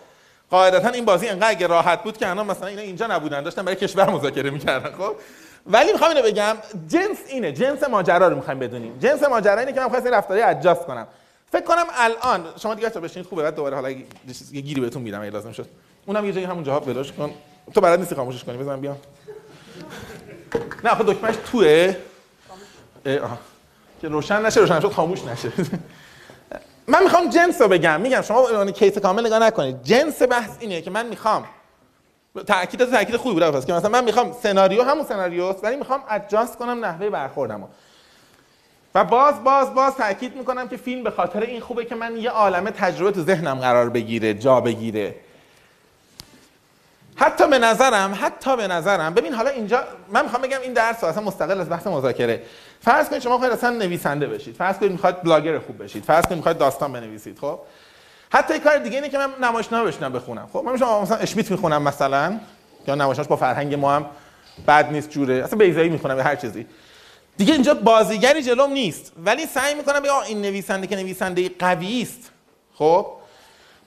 قاعدتا این بازی انقدر اگه راحت بود که الان مثلا اینا اینجا نبودن داشتن برای کشور مذاکره می‌کردن خب؟ ولی می‌خوام اینو بگم جنس اینه جنس ماجرا رو می‌خوایم بدونیم. جنس ماجرا اینه که من خواستم رفتاری ادجاست کنم. فکر کنم الان شما دیگه تا بشینید خوبه بعد دوباره حالا یه گیری بهتون میدم اگه لازم شد. اونم یه جایی همون جاها بلاش کن. تو بلد نیستی خاموشش کنی بزن بیام نه آخه دکمهش توه. که روشن نشه روشن شد خاموش نشه. من می‌خوام جنس رو بگم. میگم شما عنوان کیس کامل نگاه نکنید. جنس بحث اینه که من می‌خوام تاکید تاکید خوبی بود پس که مثلا من می‌خوام سناریو همون سناریوست ولی می‌خوام ادجاست کنم نحوه برخوردمو. و باز باز باز تاکید می‌کنم که فیلم به خاطر این خوبه که من یه عالمه تجربه تو ذهنم قرار بگیره جا بگیره. حتی به نظرم حتی به نظرم ببین حالا اینجا من می‌خوام بگم این درس اصلا مستقل از بحث مذاکره. فرض کنید شما خواهید اصلا نویسنده بشید. فرض کنید می‌خواد بلاگر خوب بشید. فرض کنید می‌خواد داستان بنویسید خب؟ حتی کار دیگه اینه که من نمایشنامه بشنم بخونم. خب من میشم مثلا اشمیت می‌خونم مثلا یا نمایشنامه‌اش با فرهنگ ما هم بد نیست جوره. اصلا بیزایی می‌خونم یا هر چیزی. دیگه اینجا بازیگری جلوم نیست. ولی سعی می‌کنم بگم این نویسنده که نویسنده قوی است خب؟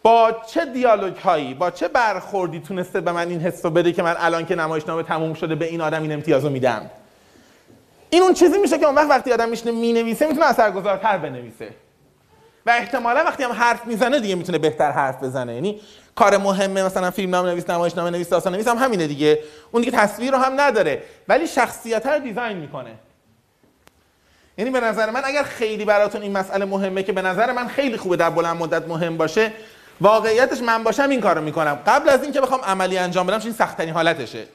با چه دیالوگ هایی با چه برخوردی تونسته به من این حس رو بده که من الان که نمایشنامه تموم شده به این آدم این امتیاز رو میدم؟ این اون چیزی میشه که اون وقت وقتی آدم میشینه می‌نویسه می‌تونه اثرگذارتر بنویسه. و احتمالا وقتی هم حرف می‌زنه دیگه می‌تونه بهتر حرف بزنه. یعنی کار مهمه مثلا فیلم نام نویس نمایش نامه نویس داستان نویس هم همینه دیگه. اون دیگه تصویر رو هم نداره ولی شخصیت رو دیزاین می‌کنه. یعنی به نظر من اگر خیلی براتون این مسئله مهمه که به نظر من خیلی خوبه در بلند مدت مهم باشه واقعیتش من باشم این کارو می‌کنم. قبل از اینکه بخوام عملی انجام بدم این سخت ترین حالتشه.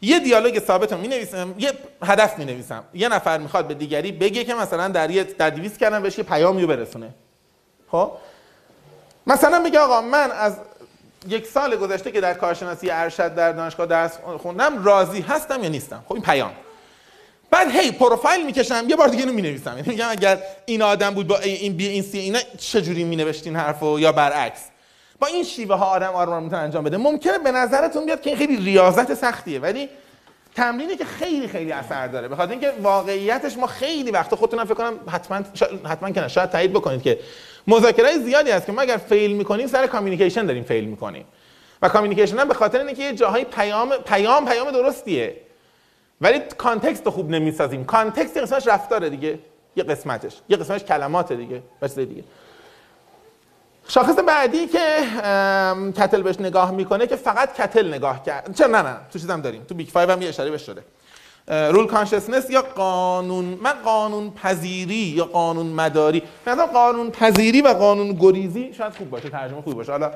یه دیالوگ ثابت می‌نویسم یه هدف می‌نویسم. یه نفر می‌خواد به دیگری بگه که مثلا در یه در 200 کردن بهش یه پیامی برسونه. خب؟ مثلا میگه آقا من از یک سال گذشته که در کارشناسی ارشد در دانشگاه درس خوندم راضی هستم یا نیستم؟ خب این پیام. بعد هی پروفایل می‌کشم یه بار دیگه اینو می‌نویسم. یعنی میگم اگر این آدم بود با این B این C اینا چجوری مینوشتین حرفو یا برعکس؟ با این شیوه ها آدم آرام می‌تونه انجام بده. ممکنه به نظرتون بیاد که این خیلی ریاضت سختیه ولی تمرینی که خیلی خیلی اثر داره. بخاطر اینکه واقعیتش ما خیلی وقتا خودتونم فکر کنم حتما. حتما که نه شاید تایید بکنید که مذاکره زیادی هست که ما اگر fail می‌کنیم سر communication داریم fail می‌کنیم. و communication هم به خاطر اینکه یه جاهای پیام پیام پیام درستیه. ولی context رو خوب نمی‌سازیم. context یه قسمتش رفتاره دیگه. یه قسمتش. یه قسمتش کلمات دیگه. بس دیگه. شاخص بعدی که کتل بهش نگاه می‌کنه که فقط کتل نگاه کرد. چرا؟ نه نه تو چیزم داریم. تو Big Five هم یه اشاره بهش شده. rule consciousness یا قانون من قانون پذیری یا قانون مداری؟ مثلا قانون پذیری و قانون گریزی شاید خوب باشه ترجمه خوب باشه. حالا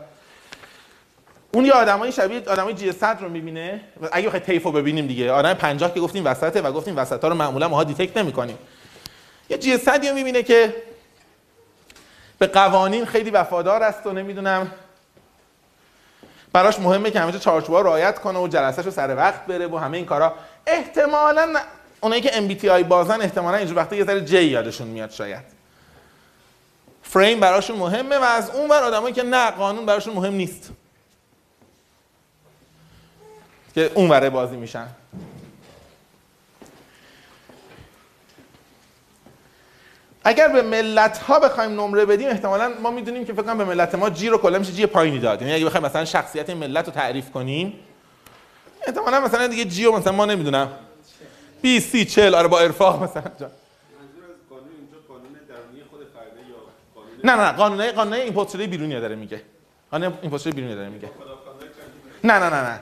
اون یه آدمای شبیه آدمای G 100 رو می‌بینه اگه بخواید تیفو ببینیم دیگه. آدم 50 که گفتیم وسطه و گفتیم وسطا رو معمولا ماها detect نمی‌کنیم. یه G 100 رو می‌بینه که به قوانین خیلی وفادار است و نمی‌دونم براش مهمه که همیشه چارچوبا رعایت کنه و جلسه‌شو سر وقت بره و همه این کارا. احتمالاً اونایی که MBTI بازن احتمالاً اینجور وقتا یه ذره J یادشون میاد شاید. فریم براشون مهمه و از اون ور آدمایی که نه قانون براشون مهم نیست. که اون وره بازی میشن. اگر به ملت ها بخوایم نمره بدیم احتمالا ما می‌دونیم که فکر کنم به ملت ما جی رو کلا میشه جی پایینی داد. یعنی اگه بخوایم مثلا شخصیت این ملت رو تعریف کنیم احتمالا مثلا دیگه جی رو مثلا ما نمی‌دونم. 20 30 40 آره با ارفاق مثلا. جا. نه نه قانون قانون import شده بیرونی داره میگه. قانون شده بیرونی داره میگه. نه نه نه نه.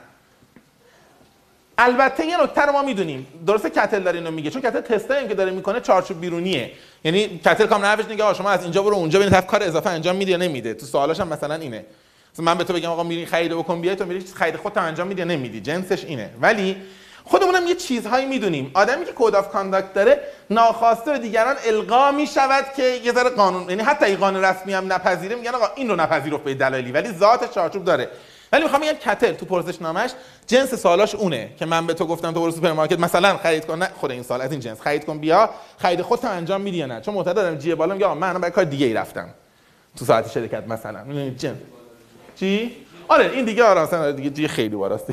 البته یه نکته رو ما می‌دونیم. درسته کتل داره اینو میگه. چون کتل تست که داره می‌کنه چارچوب بیرونیه. یعنی کتل حرفش میگه آقا شما از اینجا برو اونجا ببین کار اضافه انجام میدی یا نمیده. تو سوالاش مثلا اینه. مثلا من به تو بگم آقا میری خرید بکن بیای تو میری خرید خودت انجام میدی یا نمیدی. جنسش اینه. ولی خودمونم یه چیزهایی می‌دونیم. آدمی که code of conduct داره ناخواسته دیگران القا می‌شود که یه ذره قانون یعنی حتی این قانون رسمی هم نپذیره میگن آقا این رو نپذیرفت به دلایلی. ولی ذات چارچوب داره. ولی می‌خوام بگم کتل تو پرسش نامش جنس سوالاش اونه که من به تو گفتم تو برو سوپرمارکت مثلا خرید کن نه خود این سال از این جنس خرید کن بیا خرید خودت انجام میدی نه؟ چون معتاد دارم جیه بالا میگه من برای کار دیگه ای رفتم تو ساعت شرکت مثلا. جنس چی؟ آره این دیگه آره دیگه دیگه خیلی بالاست.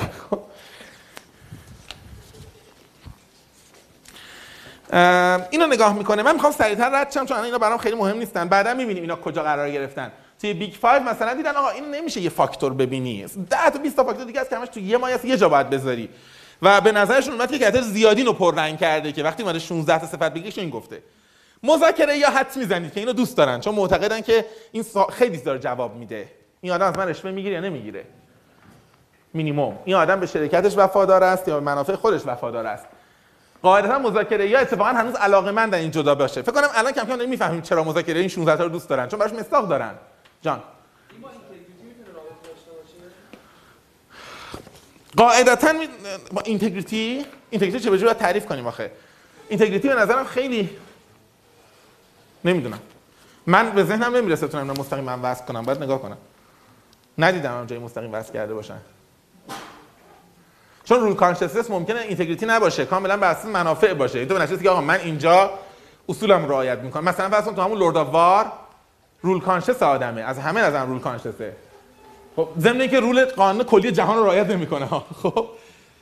اینو نگاه می‌کنه. من می‌خوام سریعتر رد شم چون اینا برام خیلی مهم نیستن. بعدا می‌بینیم اینا کجا قرار گرفتن. توی Big 5 مثلا دیدن آقا این نمیشه یه فاکتور ببینی. 10 تا 20 تا فاکتور دیگه از که همش تو یه مایه یه جا باید بذاری. و به نظرشون اومد که کتل زیادی رو پررنگ کرده که وقتی اومده 16 تا صفت بگیش این گفته. مذاکره یا حد می‌زنید که اینو دوست دارن چون معتقدن که این خیلی داره جواب میده. این آدم از من رشوه می‌گیره یا نمی‌گیره؟ مینیمم این آدم به شرکتش وفادار است یا به منافع خودش وفادار است؟ قاعدتا مذاکره یا اتفاقا هنوز علاقه مند این جدا باشه. فکر کنم الان کم کم می‌فهمیم چرا مذاکره این 16 تا رو دوست دارن چون براش مستاق دارن. جان. قاعدتا با اینتگریتی اینتگریتی چه بجوری تعریف کنیم آخه؟ اینتگریتی به نظرم خیلی نمی‌دونم. من به ذهنم نمی‌رسه بتونم مستقیم من وصل کنم. باید نگاه کنم. ندیدم هم جای مستقیم وصل کرده باشن. چون rule consciousness ممکنه integrity نباشه. کاملا بر اساس منافع باشه. تو به نتیجه که آقا من اینجا اصولم رعایت می‌کنم. مثلا فرض تو همون Lord of War rule conscious آدمه. از همه نظر rule conscious ه. خب ضمن که rule قانون کلی جهان رو رعایت نمی‌کنه. ها خب.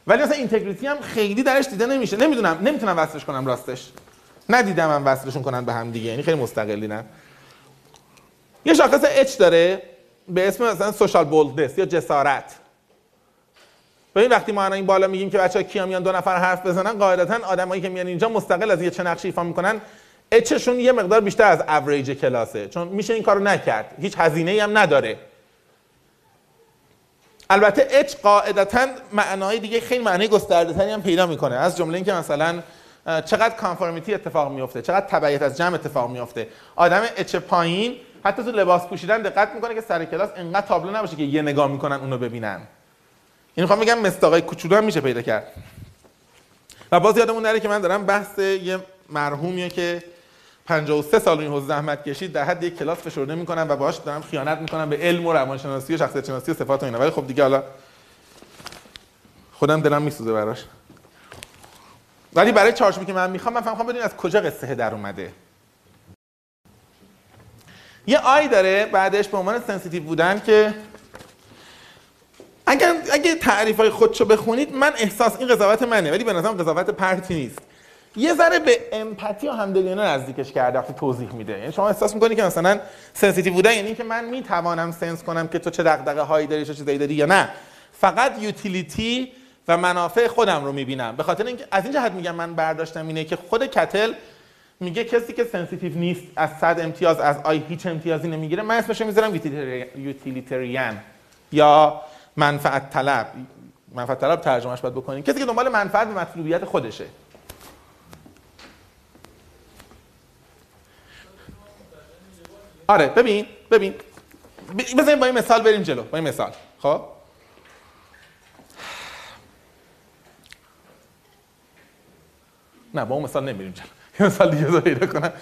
ولی مثلا integrity هم خیلی درش دیده نمیشه. نمی‌دونم نمی‌تونم وصلش کنم راستش. ندیدم من وصلشون کنن به هم دیگه. یعنی خیلی مستقلینن یه شاخص H داره به اسم مثلا social boldness یا جسارت. ببین وقتی ما این بالا میگیم که بچه‌ها کیا میان دو نفر حرف بزنن قاعدتا آدمایی که میان اینجا مستقل از یه چه نقشی ایفا می‌کنن H شون یه مقدار بیشتر از اوریج کلاسه چون میشه این کارو نکرد. هیچ هزینه هم نداره. البته H قاعدتا معنای دیگه خیلی معنی گسترده تری هم پیدا می‌کنه. از جمله اینکه مثلا چقدر conformity اتفاق میفته چقدر تبعیت از جمع اتفاق میفته آدم اچ پایین حتی تو لباس پوشیدن دقت می‌کنه که سر کلاس انقدر تابلو نباشه که یه نگاه می‌کنن اونو ببینن. این می‌خوام بگم مستاقای کوچولو هم میشه پیدا کرد. و باز یادمون نره که من دارم بحث یه مرحومیه که 53 سال این حوزه زحمت کشید در حد یک کلاس فشرده می‌کنم و باهاش دارم خیانت می‌کنم به علم و روانشناسی و شخصیت شناسی و صفات و اینا. ولی خب دیگه حالا خودم دلم میسوزه براش. ولی برای چارچوبی که من می‌خوام من فهمم بدونید از کجا قصه در اومده. یه I داره بعدش به عنوان sensitive بودن که اگر اگه تعریف های خودشو بخونید من احساس این قضاوت منه ولی به نظرم قضاوت پرتی نیست. یه ذره به empathy و همدلیانه نزدیکش کرده وقتی توضیح میده. یعنی شما احساس می‌کنی که مثلا sensitive بودن یعنی که من می‌توانم sense کنم که تو چه دغدغه هایی داری چه چیزایی داری یا نه. فقط utility و منافع خودم رو می‌بینم. به خاطر اینکه از این جهت میگم من برداشتم اینه که خود کتل میگه کسی که sensitive نیست از صد امتیاز از I هیچ امتیازی نمی‌گیره. من اسمش می‌ذارم utilitarian یا منفعت طلب. منفعت طلب ترجمهش باید بکنیم کسی که دنبال منفعت و مطلوبیت خودشه. آره ببین ببین. بزنیم با این مثال بریم جلو با این مثال. خب؟ نه با اون مثال نمیریم جلو. یه مثال دیگه رو پیدا کنم.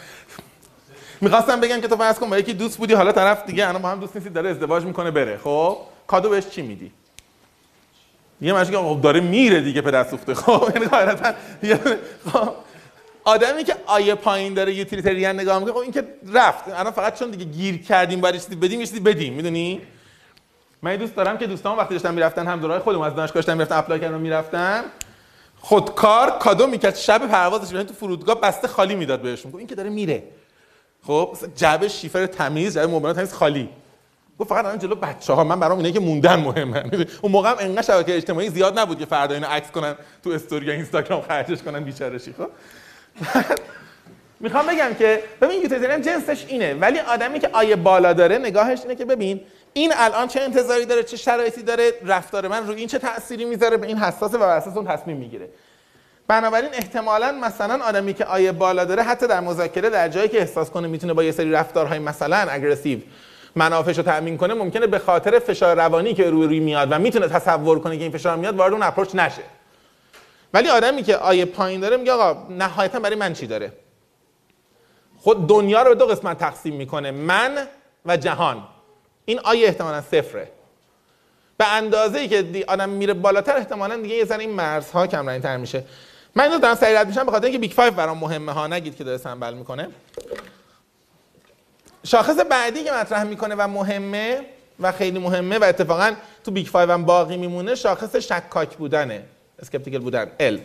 می‌خواستم بگم که تو فرض کن با یکی دوست بودی حالا طرف دیگه الان با هم دوست نیستی داره ازدواج می‌کنه بره. خب؟ کادو بهش چی میدی؟ یه که خب داره میره دیگه پدر سوخته. خب؟ یعنی قاعدتا خب؟ آدمی که آیه پایین داره یوتیلیتریان نگاه می‌کنه خب این که رفت. الان فقط چون دیگه گیر کردیم باید چیزی بدیم یه چیزی بدیم می‌دونی؟ من دوست دارم که دوستان وقتی داشتن می‌رفتن هم دورای خودم از دانشگاه داشتن می‌رفتن اپلای کردن می‌رفتن خودکار کادو می‌کرد. شب پروازش تو فرودگاه بسته خالی می‌داد بهشون. این که داره میره. خب جعبه شیفر تمیز جعبه موبایل تمیز خالی. گفت فقط الان جلو بچه ها من برام اینه که موندن مهمه. اون موقع هم انقدر شبکه اجتماعی زیاد نبود که فردا اینو عکس کنن تو استوری یا اینستاگرام خرجش کنن بیچاره خب می‌خوام بگم که ببین یوتیلیتریان جنسش اینه ولی آدمی که آیه بالا داره نگاهش اینه که ببین این الان چه انتظاری داره چه شرایطی داره رفتار من روی این چه تأثیری می‌ذاره به این حساسه و بر اساس اون تصمیم می‌گیره. بنابراین احتمالا مثلا آدمی که آیه بالا داره حتی در مذاکره در جایی که احساس کنه می‌تونه با یه سری رفتارهای مثلا اگریسیو منافعش رو تأمین کنه ممکنه به خاطر فشار روانی که روی روی میاد و می‌تونه تصور کنه که این فشار میاد وارد اون اپروچ نشه. ولی آدمی که آیه پایین داره میگه آقا نهایتا برای من چی داره؟ خود دنیا رو به دو قسمت تقسیم می‌کنه من و جهان. این آیه احتمالا صفره. به اندازه ای که آدم میره بالاتر احتمالا دیگه یه این مرزها کم تر میشه. من اینو دارم سریع میشم به خاطر اینکه بیگ 5 برام مهمه ها. نگید که داره سنبل می‌کنه. شاخص بعدی که مطرح می‌کنه و مهمه و خیلی مهمه و اتفاقا تو Big 5 هم باقی میمونه شاخص شکاک بودنه. skeptical بودن. L.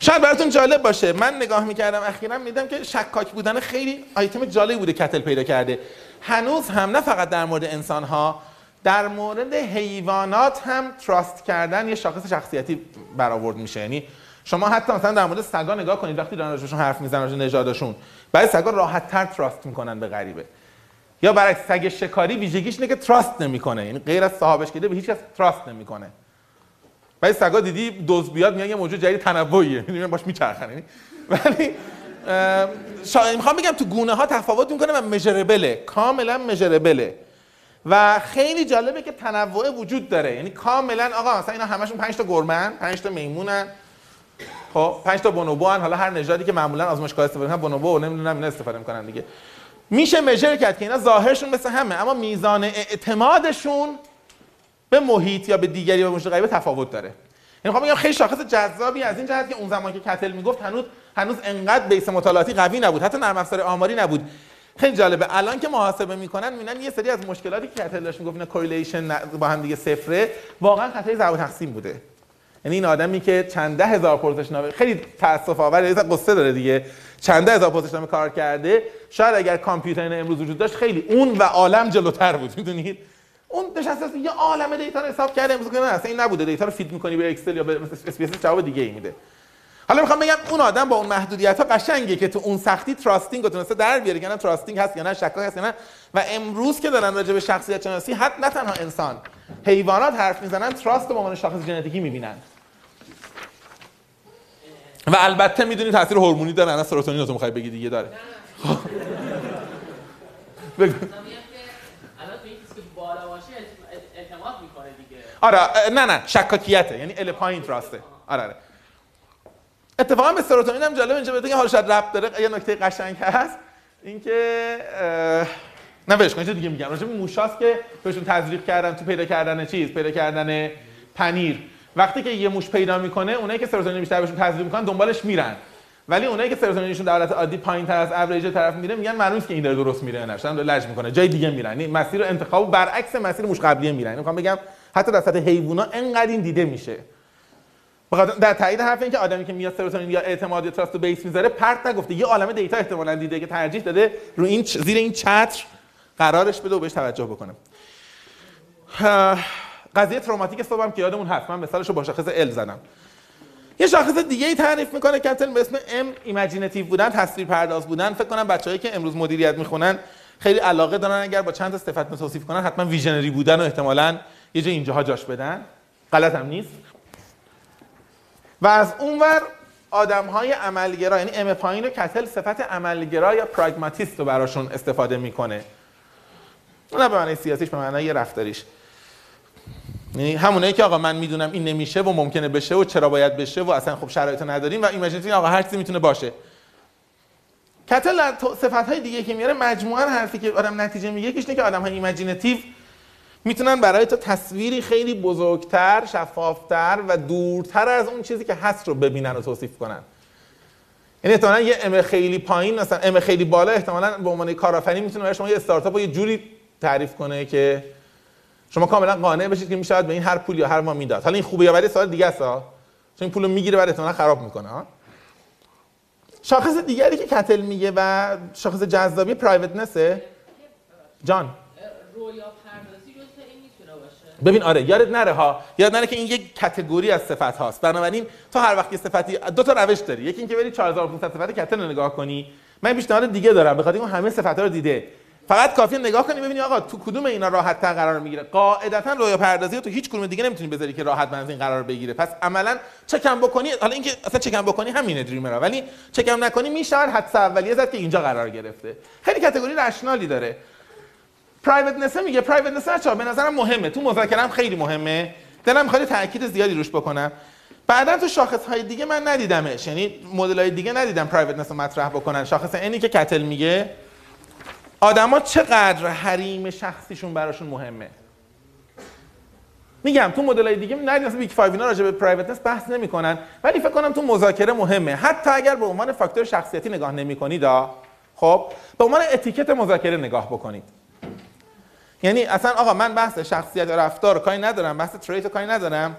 شاید براتون جالب باشه. من نگاه می‌کردم اخیرا میدم که شکاک بودن خیلی آیتم جالبی بوده کتل پیدا کرده. هنوز هم نه فقط در مورد انسان ها در مورد حیوانات هم trust کردن یه شاخص شخصیتی برآورد میشه. یعنی شما حتی مثلا در مورد سگا نگاه کنید وقتی دارن راجبشون حرف می‌زنن راجب نژادشون بعضی سگا راحت تر trust می‌کنن به غریبه. یا برعکس سگ شکاری ویژگیش اینه که تراست نمی‌کنه. یعنی غیر از صاحبش که به هیچ کس تراست نمی‌کنه. بعضی سگا دیدی دوز بیاد میگن یه موجود جدید تنوعیه. می‌دونی باش میچرخن. یعنی ولی شا... می‌خوام بگم تو گونه ها تفاوت می‌کنه و مژربله کاملا مژربله و خیلی جالبه که تنوع وجود داره. یعنی کاملا آقا مثلا اینا همشون 5 تا گرمن 5 تا میمونن. خب 5 تا بونوبو هن. حالا هر نژادی که معمولا آزمایشگاه استفاده می‌کنن بونوبو نمی‌دونم اینا استفاده می‌کنن دیگه. میشه measure کرد که اینا ظاهرشون مثل همه اما میزان اعتمادشون به محیط یا به دیگری به موجود غریبه تفاوت داره. یعنی می‌خوام بگم خیلی شاخص جذابی از این جهت که اون زمان که کتل می‌گفت هنوز هنوز انقدر base مطالعاتی قوی نبود. حتی نرم افزار آماری نبود. خیلی جالبه. الان که محاسبه می‌کنن می‌بینن یه سری از مشکلاتی که کتل داشت می‌گفت correlation با هم دیگه صفره واقعا خطای ضرب تقسیم بوده. یعنی این آدمی که چند ده هزار پرسشنامه خیلی تاسف آور یه قصه داره دیگه. چند ده هزار پرسشنامه کار کرده. شاید اگر کامپیوتر امروز وجود داشت خیلی اون و عالم جلوتر بود می‌دونید؟ اون نشسته یه عالمه data رو حساب کرده امروز نه اصلا این نبوده. data رو fit می‌کنی به اکسل یا به S جواب دیگه ای میده. حالا می‌خوام بگم اون آدم با اون محدودیت ها قشنگه که تو اون سختی trusting رو تونسته در بیاره که نه trusting هست یا نه شکاک هست یا نه. و امروز که دارن راجع به شخصیت شناسی حتی نه تنها انسان حیوانات حرف می‌زنن trust رو به عنوان شاخص ژنتیکی می‌بینن. و البته می‌دونی تاثیر هورمونی داره نه سروتونین رو تو می‌خوای بگی دیگه داره خب. بگو. مثلا میگم که الان تو این چیزی که بالا باشه اعت- اعتماد می‌کنه دیگه آره نه نه شکاکیته یعنی ال پایین تراسته آره آره. اتفاقا به سروتونین هم جالب اینجا بده حالا شاید ربط داره یه نکته قشنگ هست. اینکه نه ولش کن چیز دیگه میگم. راجع به موشاست که بهشون تزریق کردن تو پیدا کردن چیز پیدا کردن پنیر. وقتی که یه موش پیدا می‌کنه اونایی که سروتونین بیشتر بهشون تزریق می‌کنن دنبالش میرن. ولی اونایی که سروتونینشون در حالت عادی پایین تر از اوریج طرف میره میگن معلومه که این داره درست میره نه. شدن لج می‌کنه. جای دیگه میرن. مسیر انتخاب برعکس مسیر موش قبلیه میرن. می‌خوام بگم حتی در سطح حیوونا انقدر این دیده میشه. در تایید حرف این که آدمی که میاد سروتونین یا اعتماد یا trust base می‌ذاره پرت نگفته. یه عالمه data احتمالاً دیده که ترجیح داده رو این زیر این چتر قرارش بده و بهش توجه بکنه. قضیه traumatic صبحم که یادمون هست. من مثالش رو با شاخص L زدم. یه شاخص دیگه ای تعریف می‌کنه کتل به اسم M imaginative بودن تصویر پرداز بودن. فکر کنم بچه‌ای که امروز مدیریت می‌خونن خیلی علاقه دارن اگر با چند تا صفت توصیف کنن حتما visionary بودن و احتمالاً یه جا اینجاها جاش بدن. غلط هم نیست. و از اونور آدم های عملگرا یعنی M پایین و کتل صفت عملگرا یا پراگماتیست رو براشون استفاده می‌کنه. نه به معنی سیاسیش به معنی رفتاریش. یعنی همونایی که آقا من می‌دونم این نمیشه و ممکنه بشه و چرا باید بشه و اصلا خب شرایط نداریم و imaginative آقا هر چیزی می‌تونه باشه. کتل صفت های دیگه که میاره مجموعا حرفی که آدم نتیجه میگه یکیش اینه که آدم های imaginative می‌تونن برای تو تصویری خیلی بزرگتر، شفافتر و دورتر از اون چیزی که هست رو ببینن و توصیف کنن. یعنی احتمالاً یه M خیلی پایین مثلا M خیلی بالا احتمالاً به عنوان کارآفرین می‌تونه برای شما یه استارتاپ رو یه جوری تعریف کنه که شما کاملا قانع بشید که میشه به این هر پول یا هر ما می‌داد. حالا این خوبه یا بده سوال دیگه است. چون این پولو می‌گیره بعد احتمالاً خراب می‌کنه ها. شاخص دیگری که کتل میگه و شاخص جذابی پرایوتنسه جان رویا پردازی جز این می‌تونه باشه ببین آره یادت نره ها؟ یاد نره که این یک کتگوری از صفت هاست. بنابراین تو هر وقت یه صفتی دو تا روش داری. یکی اینکه بری 4500 صفت کتل رو نگاه کنی. من پیشنهاد دیگه دارم. بخاطر اون همه صفت ها رو دیده. فقط کافیه نگاه کنی ببینی آقا تو کدوم اینا راحت تر قرار می‌گیره. قاعدتا رویا پردازی تو هیچ کدوم دیگه نمی‌تونی بذاری که راحت از این قرار بگیره. پس عملا چکم بکنی حالا اینکه اصلا چکم بکنی همینه دریمرا ولی چکم نکنی میشه حدس اولیه زد که اینجا قرار گرفته. خیلی کاتگوری رشنالی داره. پرایوت میگه. پرایوت بچه‌ها به نظرم مهمه. تو مذاکرم خیلی مهمه. دلم می‌خواد تاکید زیادی روش بکنم. بعدا تو شاخص های دیگه من ندیدمش. یعنی مدل های دیگه ندیدم private رو مطرح بکنن. شاخص N ای که کتل میگه. آدما چقدر حریم شخصیشون براشون مهمه. میگم تو مدل های دیگه ندیدم. Big 5 اینا راجع به privateness بحث نمی‌کنن. ولی فکر کنم تو مذاکره مهمه. حتی اگر به عنوان فاکتور شخصیتی نگاه نمی‌کنید خب؟ به عنوان اتیکت مذاکره نگاه بکنید. یعنی اصلا آقا من بحث شخصیت و رفتار کاری ندارم بحث trait کاری ندارم.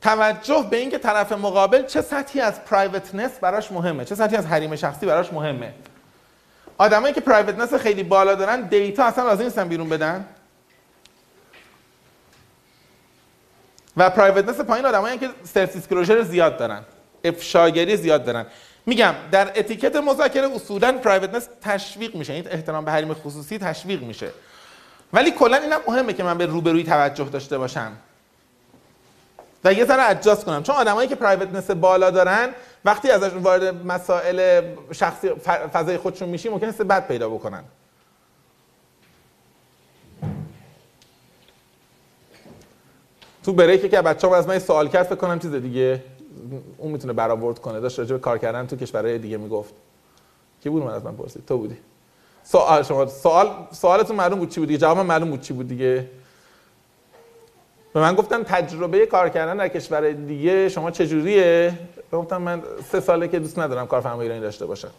توجه به اینکه طرف مقابل چه سطحی از privateness براش مهمه چه سطحی از حریم شخصی براش مهمه. آدمایی که privateness خیلی بالا دارن data اصلا لازم نیستن بیرون بدن. و privateness پایین آدمایی که self-disclosure زیاد دارن افشاگری زیاد دارن. میگم در اتیکت مذاکره اصولا privateness تشویق میشه این احترام به حریم خصوصی تشویق میشه. ولی کلا اینم مهمه که من به روبروی توجه داشته باشم. و یه ذره ادجاست کنم. چون آدمایی که پرایوتنس بالا دارن وقتی ازشون وارد مسائل شخصی فضای خودشون میشی ممکنه بد پیدا بکنن. تو بریک که بچه‌ها از من سوال کرد فکر کنم چیز دیگه اون می‌تونه برآورد کنه. داشت راجع به کار کردن تو کشورهای دیگه می‌گفت. کی بود من از من پرسید؟ تو بودی. سوال شما سوال سوالتون معلوم بود چی بود دیگه؟ جواب معلوم بود چی بود دیگه؟ به من گفتن تجربه کار کردن در کشور دیگه شما چجوریه؟ گفتم من سه ساله که دوست ندارم کارفرما ایرانی داشته باشم.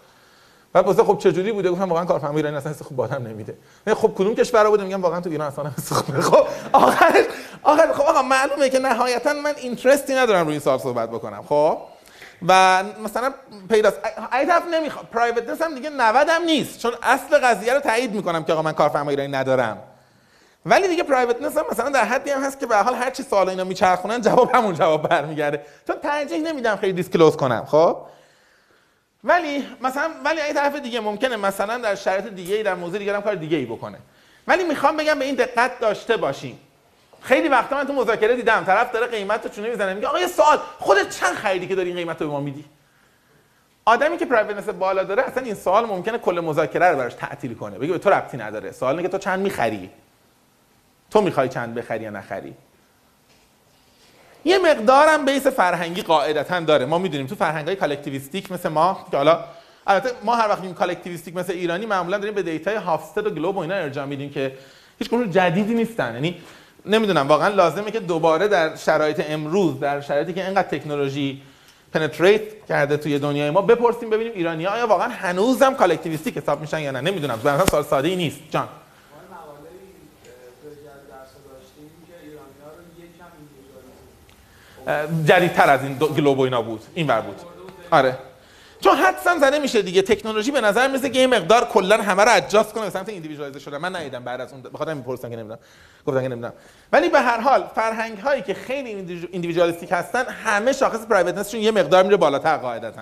بعد واسه خب چجوری بوده؟ گفتم واقعا کارفرما ایرانی اصلا خوب بادم نمیده. خب کدوم کشور بوده؟ میگم واقعا تو ایران اصلا خوبه خب آخر آخر خب آقا معلومه که نهایتا من اینترستی ندارم روی این سوال صحبت بکنم. خب؟ و مثلا پیداست. ایتف نمی‌خوام پرایوتنس هم دیگه 90 هم نیست. چون اصل قضیه رو تایید می‌کنم که آقا من کارفرما ایرانی ندارم. ولی دیگه پرایوتنس هم مثلا در حدی هم هست که به حال هر چی سوال اینا میچرخونن جواب همون جواب برمیگرده. چون ترجیح نمیدم خیلی دیسکلوز کنم خب؟ ولی مثلا ولی این طرف دیگه ممکنه مثلا در شرایط دیگه ای در موضوع دیگه هم کار دیگه ای بکنه. ولی می‌خوام بگم به این دقت داشته باشیم خیلی وقتا من تو مذاکره دیدم طرف داره قیمت رو چونه می‌زنه میگه آقا یه سوال خودت چند خریدی که داری این قیمت رو به ما میدی؟ آدمی که privateness بالا داره اصلا این سوال ممکنه کل مذاکره رو براش تعطیل کنه. بگه به تو ربطی نداره. سوال اینه که تو چند می‌خری؟ تو می‌خوای چند بخری یا نخری؟ یه مقدارم base فرهنگی قاعدتا داره. ما می‌دونیم تو فرهنگای collectivistic مثل ما که حالا البته ما هر وقت میگیم collectivistic مثل ایرانی معمولا داریم به data ی هافستد و GLOBE و اینا ارجاع میدیم که هیچ جدیدی نیستن. یعنی نمی‌دونم واقعا لازمه که دوباره در شرایط امروز در شرایطی که اینقدر تکنولوژی پنتریت کرده توی دنیای ما بپرسیم ببینیم ایرانی ها آیا واقعا هنوزم کالکتیویستیک حساب میشن یا نه. نمی‌دونم مثلا سال ساده ای نیست. جان. جدیدتر از این گلوب و اینا بود این ور بود. آره. چون حدسم زده میشه دیگه تکنولوژی به نظر میسه که یه مقدار کلا همه رو ادجاست کنه به سمت ایندیویدوالایز شده من ندیدم بعد از اون بخاطر می‌پرسن که نمی‌دونم. گفتن که نمی‌دونم. ولی به هر حال فرهنگ هایی که خیلی ایندیویدوالیستیک هستن همه شاخص پرایوتنسشون یه مقدار میره بالاتر قاعدتا.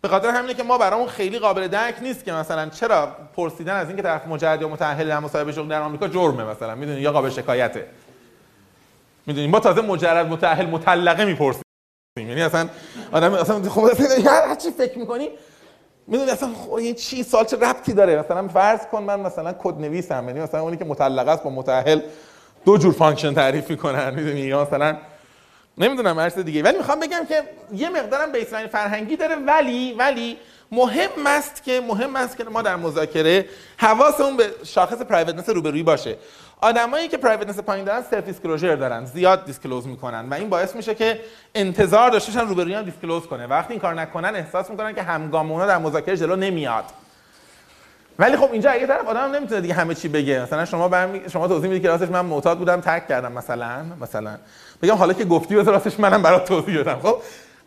به خاطر همینه که ما برامون خیلی قابل درک نیست که مثلا چرا پرسیدن از اینکه طرف مجرد یا متأهل در مصاحبه شغل در آمریکا جرمه مثلا. می‌دونی؟ یا قابل شکایته. می‌دونی؟ ما تازه مجرد متأهل مطلقه می‌پرسیم. یعنی اصلا آدم اصلا خب هر چی فکر می‌کنی می‌دونی اصلا خب این چی؟ سال چه ربطی داره؟ مثلا فرض کن من مثلا کد نویسم یعنی مثلا اونی که مطلقه است با متأهل دو جور function تعریف می‌کنن می‌دونی؟ یا مثلا نمی‌دونم هر دیگه. ولی می‌خوام بگم که یه مقدارم baseline فرهنگی داره ولی ولی مهم است که مهم است که ما در مذاکره حواسمون به شاخص privateness روبرویی باشه. آدمایی که privateness پایین دارن self-disclosure دارن زیاد disclose می‌کنن و این باعث میشه که انتظار داشته باشن روبرویی هم disclose کنه. وقتی این کار نکنن احساس می‌کنن که همگام اونا در مذاکره جلو نمیاد. ولی خب اینجا اگه طرف آدم نمی‌تونه دیگه همه چی بگه. مثلا شما برمی... شما توضیح می‌دید که راستش من معتاد بودم ترک کردم مثلا مثلا. بگم حالا که گفتی واسه راستش منم برات توضیح بدم خب؟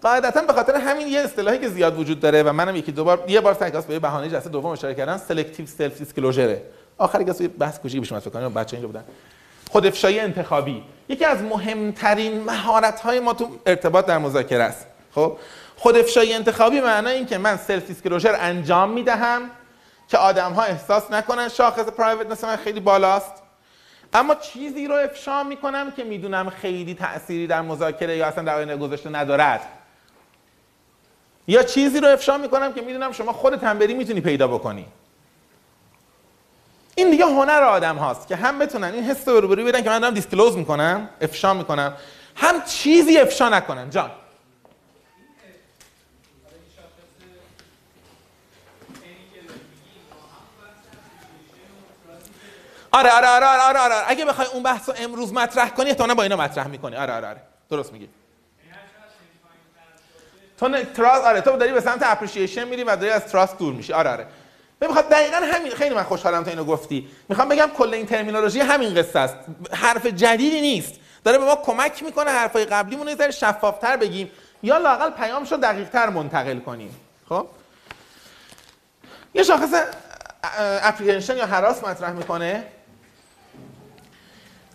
قاعدتا به خاطر همین یه اصطلاحی که زیاد وجود داره و منم یکی دو بار یه بار سعی به بهانه جلسه دوم اشاره کردم selective self-disclosure آخری که بحث کوچیکی بشم فکر کنم بچه اینجا بودن. افشای انتخابی یکی از مهمترین مهارت های ما تو ارتباط در مذاکره است. خب؟ خود افشای انتخابی معنای این که من self-disclosure انجام می‌دهم که آدم ها احساس نکنن شاخص private من خیلی بالاست. اما چیزی رو افشا می‌کنم که می‌دونم خیلی تأثیری در مذاکره یا اصلا در آینده گذاشته ندارد. یا چیزی رو افشا می‌کنم که می‌دونم شما خودت هم بری می‌تونی پیدا بکنی. این دیگه هنر آدم هاست که هم بتونن این حس رو بدن که من دارم disclose می‌کنم افشا می‌کنم. هم چیزی افشا نکنن. جان. آره آره آره آره آره, آره. اگه بخوای اون بحث رو امروز مطرح کنی احتمالاً با اینا مطرح می‌کنی. آره آره آره. درست میگی. تو trust آره تو داری به سمت apprehension میری و داری از trust دور میشی. آره آره. بخواد دقیقا همین. خیلی من خوشحالم تو اینو گفتی. می‌خوام بگم کل این terminology همین قصه است. حرف جدیدی نیست. داره به ما کمک می‌کنه حرفای قبلیمون ذره شفافتر بگیم. یا لاقل پیامش رو دقیقتر منتقل کنیم. خب؟ یه شاخص اپریهنشن یا حراس مطرح می‌کنه.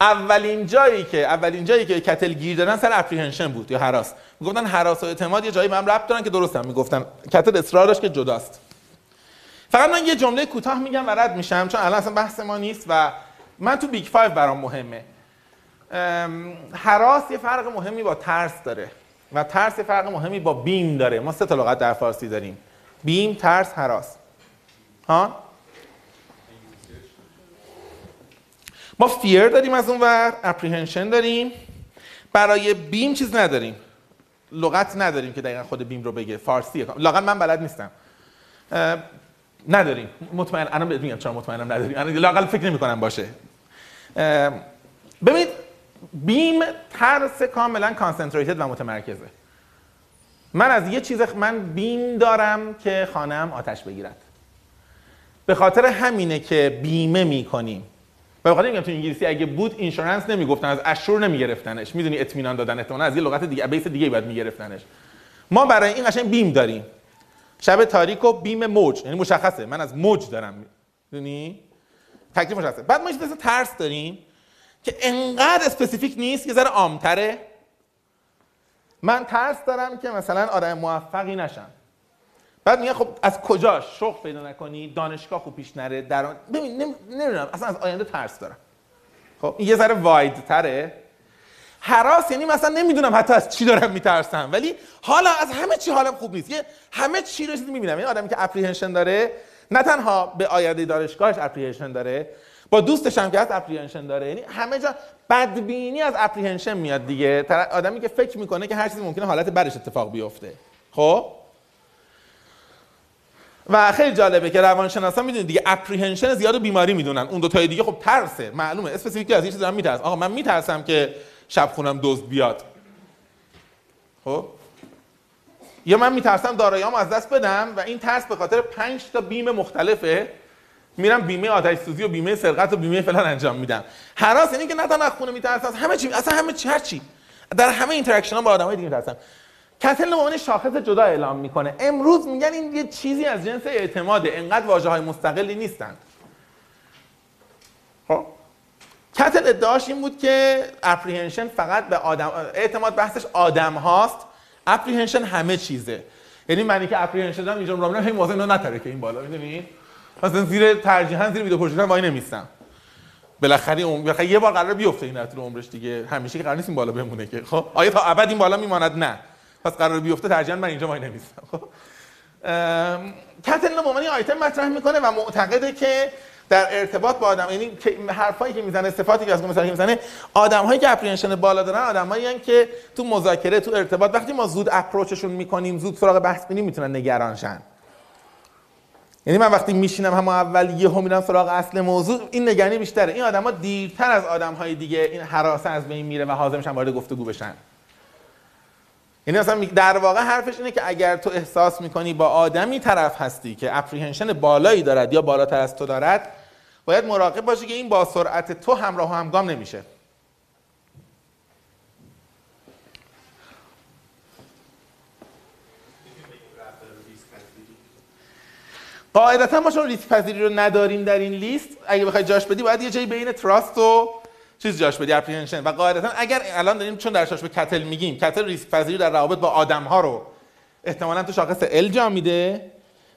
اولین جایی که اولین جایی که کتل گیر دادن سر اپریهنشن بود یا حراس. می‌گفتن حراس و اعتماد یه جایی به هم ربط دارن که درستم می‌گفتن. کتل اصرارش که جداست. فقط من یه جمله کوتاه میگم و رد میشم چون الان اصلا بحث ما نیست و من تو Big Five برام مهمه. هراس یه فرق مهمی با ترس داره و ترس یه فرق مهمی با بیم داره. ما سه تا لغت در فارسی داریم. بیم ترس هراس. ها؟ ما fear داریم از اون ور apprehension داریم. برای بیم چیز نداریم. لغت نداریم که دقیقا خود بیم رو بگه. فارسیه. لااقل من بلد نیستم. نداریم. مطمئن الان بهت میگم چرا مطمئنم نداریم. الان لاقل فکر نمی کنم باشه ببینید بیم ترس کاملا concentrated و متمرکزه. من از یه چیز من بیم دارم که خانه‌م آتش بگیرد. به خاطر همینه که بیمه می‌کنیم. به خاطر تو انگلیسی اگه بود insurance نمی‌گفتن از assure نمیگرفتنش. می‌دونی اطمینان دادن احتمالاً از یه لغت دیگه base دیگه باید میگرفتنش. ما برای این قشنگ بیم داریم. شب تاریک و بیم موج. یعنی مشخصه. من از موج دارم. می‌دونی؟ تکلیف مشخصه. بعد ما یه ترس داریم که انقدر specific نیست که ذره عامتره. من ترس دارم که مثلا آدم موفقی نشم. بعد میگه خب از کجا شغل پیدا نکنی؟ دانشگاه خوب پیش نره. در ببین نمی‌دونم. اصلا از آینده ترس دارم. خب این یه ذره wide تره. هراس یعنی مثلا نمی‌دونم حتی از چی دارم میترسم. ولی حالا از همه چی حالم خوب نیست. یه همه چی رو می‌بینم. این آدمی که apprehension داره نه تنها به آینده دانشگاهش apprehension داره با دوستش هم که هست apprehension داره. یعنی همه جا بدبینی از apprehension میاد دیگه. آدمی که فکر می‌کنه که هر چیزی ممکنه حالت برش اتفاق بیفته. خب؟ و خیلی جالبه که روانشناسا می‌دونید دیگه apprehension زیاد و بیماری می‌دونن. اون دو تای دیگه خب ترسه. معلومه. specific از یه چیزی دارم میترسم آقا من میترسم که شب خونم دزد بیاد. خب؟ یا من میترسم داراییامو از دست بدم و این ترس به خاطر پنج تا بیم مختلفه. میرم بیمه آتش سوزی و بیمه سرقت و بیمه فلان انجام میدم. هراس یعنی که نه تنها خونه میترسم همه چی اصلا همه چی هر چی. در همه interaction ها با آدمای دیگه میترسم. کتل به شاخص جدا اعلام می‌کنه. امروز میگن این یه چیزی از جنس اعتماده. انقدر واژه مستقلی نیستند خب؟ کتل ادعاش این بود که اپریهنشن فقط به آدم اعتماد بحثش آدم هاست. اپریهنشن همه چیزه. یعنی معنی که اپریهنشن دارم اینجا رو هی موازه نتره که این بالا می‌دونی؟ مثلا زیر ترجیحاً زیر ویدیو پروژکتور وای نمیستم. بالاخره اون بالاخره یه بار قرار بیفته این طول عمرش دیگه. همیشه که قرار نیست این بالا بمونه که. خب؟ آیا تا ابد این بالا میماند؟ نه. پس قرار بیفته ترجیحاً من اینجا وای نمیستم. خب؟ کتل به آیتم مطرح می‌کنه و معتقده که در ارتباط با آدم یعنی حرفایی که می‌زنه صفاتی که از مثلا که می‌زنه آدم‌هایی که اپریهنشن بالا دارن آدمایی که تو مذاکره تو ارتباط وقتی ما زود اپروچشون می‌کنیم زود سراغ بحث میریم می‌تونن نگران شن. یعنی من وقتی میشینم هم اول یه میرم سراغ اصل موضوع این نگرانی بیشتره. این آدما دیرتر از آدم‌های دیگه این حراسه از بین میره و حاضر میشن وارد گفتگو بشن. یعنی اصلا در واقع حرفش اینه که اگر تو احساس می‌کنی با آدمی طرف هستی که اپریهنشن بالایی دارد یا بالاتر از تو دارد باید مراقب باشی که این با سرعت تو همراه و همگام نمیشه. قاعدتا ما چون ریسک پذیری رو نداریم در این لیست اگه بخوای جاش بدی باید یه جایی بین تراست و چیز جاش بدی اپریهنشن و قاعدتا اگر الان داریم چون درش به کتل میگیم کتل ریسک پذیری در روابط با آدم ها رو احتمالاً تو شاخص ال جا میده.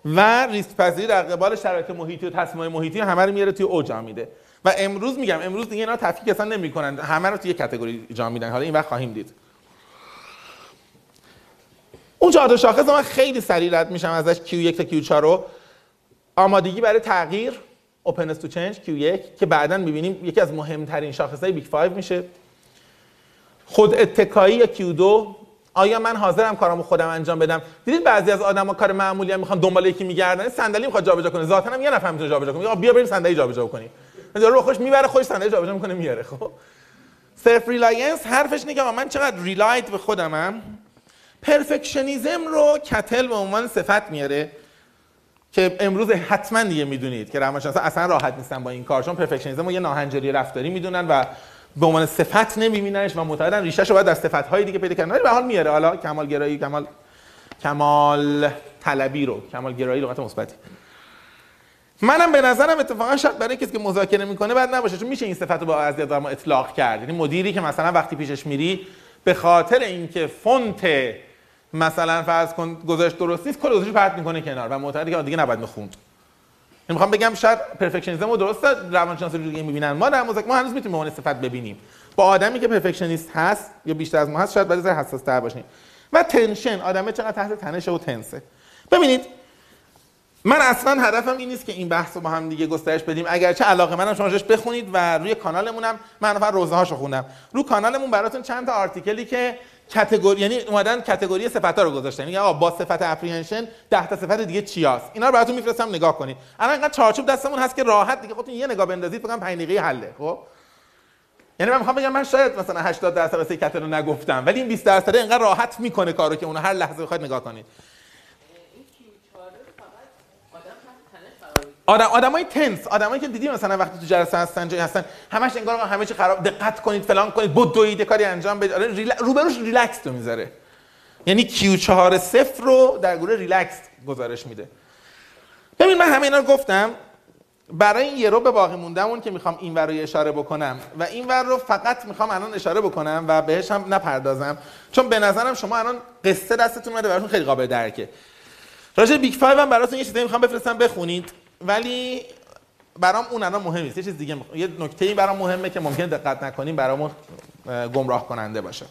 و ریسک پذیری در قبال شرایط محیطی و تصمیمات محیطی همه رو میاره توی او جا میده. و امروز میگم امروز دیگه اینا تفکیک اصلا نمی‌کنن. همه رو توی یک کاتگوری جا میدن. حالا این وقت خواهیم دید. اون چهار شاخص من خیلی سریع رد میشم ازش. Q1 تا Q4 رو. آمادگی برای تغییر. Openness to change Q1 که بعدا می‌بینیم یکی از مهمترین شاخصهای Big 5 میشه. خود اتکایی یا Q2 آیا من حاضرم کارامو خودم انجام بدم؟ دیدید بعضی از آدما کار معمولی هم می‌خوان دنبال یکی میگردن صندلی می‌خواد جابجا کنه. ذاتا هم یه نفر می‌تونه جابجا کنه. آقا بیا بریم صندلی جابجا کنیم یارو خودش می‌بره خودش صندلی جابجا می‌کنه میاره. خب. self-reliance حرفش اینه من چقدر reliant به خودمم؟ perfectionism رو کتل به عنوان صفت میاره که امروز حتما دیگه می‌دونید که روانشناسا اصلا راحت نیستن با این کار چون پرفکشنیسم رو یه ناهنجاری رفتاری می‌دونن و به عنوان صفت نمیبیننش و معتقدن ریشه‌ش رو باید از صفت های دیگه پیدا کردن. ولی به حال میاره. حالا کمال گرایی کمال کمال طلبی رو کمال گرایی لغت مثبتی. منم به نظرم اتفاقا شاید برای کسی که مذاکره می‌کنه بعد نباشه چون میشه این صفت رو با از آدم اطلاق کرد. یعنی مدیری که مثلا وقتی پیشش میری به خاطر اینکه فونت مثلا فرض کن گذاشت درست نیست کل گذاشت پرت می‌کنه کنار و معتقده که دیگه نباید می‌خوند می‌خوام بگم شاید پرفکشنیسم رو درست روانشناسی رو دیگه می‌بینن. ما در مذاکره ما هنوز می‌تونیم به صفت ببینیم. با آدمی که پرفکشنیست هست یا بیشتر از ما هست شاید باید حساس تر باشیم. و تنشن آدمه چقدر تحت تنشه و تنسه ببینید من اصلا هدفم این نیست که این بحث رو با هم دیگه گسترش بدیم. اگرچه علاقه منم شما بخونید و روی کانالمونم من فقط روزه هاشو خوندم. رو کانالمون براتون چند تا آرتیکلی که کاتگوری یعنی اومدن کاتگوری صفات رو گذاشتن. میگن آقا با صفت اپریهنشن 10 تا صفت دیگه چیاست؟ اینا رو براتون میفرستم نگاه کنید. الان اینقدر چارچوب دستمون هست که راحت دیگه. خودتون یه نگاه بندازید کنم 5 دقیقه حله خب؟ یعنی من می‌خوام بگم من شاید مثلا 80 درصد واسه کتل رو نگفتم ولی این 20 درصد اینقدر راحت می‌کنه کارو که اونو هر لحظه بخواید نگاه کنید این Q4 فقط آدم تحت تنش قرار می‌گیره آدم آدمای تنس آدمایی که دیدی مثلا وقتی تو جلسه هستن جایی هستن همش انگار همه چی خراب دقت کنید فلان کنید بدوید کاری انجام بدید. آره rel... روبروش ریلکس تو می‌ذاره. یعنی Q4 صفر رو در گروه ریلکس گزارش میده. ببین من همه اینا رو گفتم. برای این یه رو به باقی موندمون که می‌خوام این ور رو اشاره بکنم. و این ور رو فقط می‌خوام الان اشاره بکنم و بهش هم نپردازم. چون به نظرم شما الان قصه دستتون اومده براتون خیلی قابل درکه. راجع Big 5 هم براتون یه چیزی می‌خوام بفرستم بخونید. ولی برام اون الان مهم نیست. یه چیز دیگه می‌خوام. یه نکته برام مهمه که ممکن دقت نکنیم برامون اه، گمراه کننده باشه.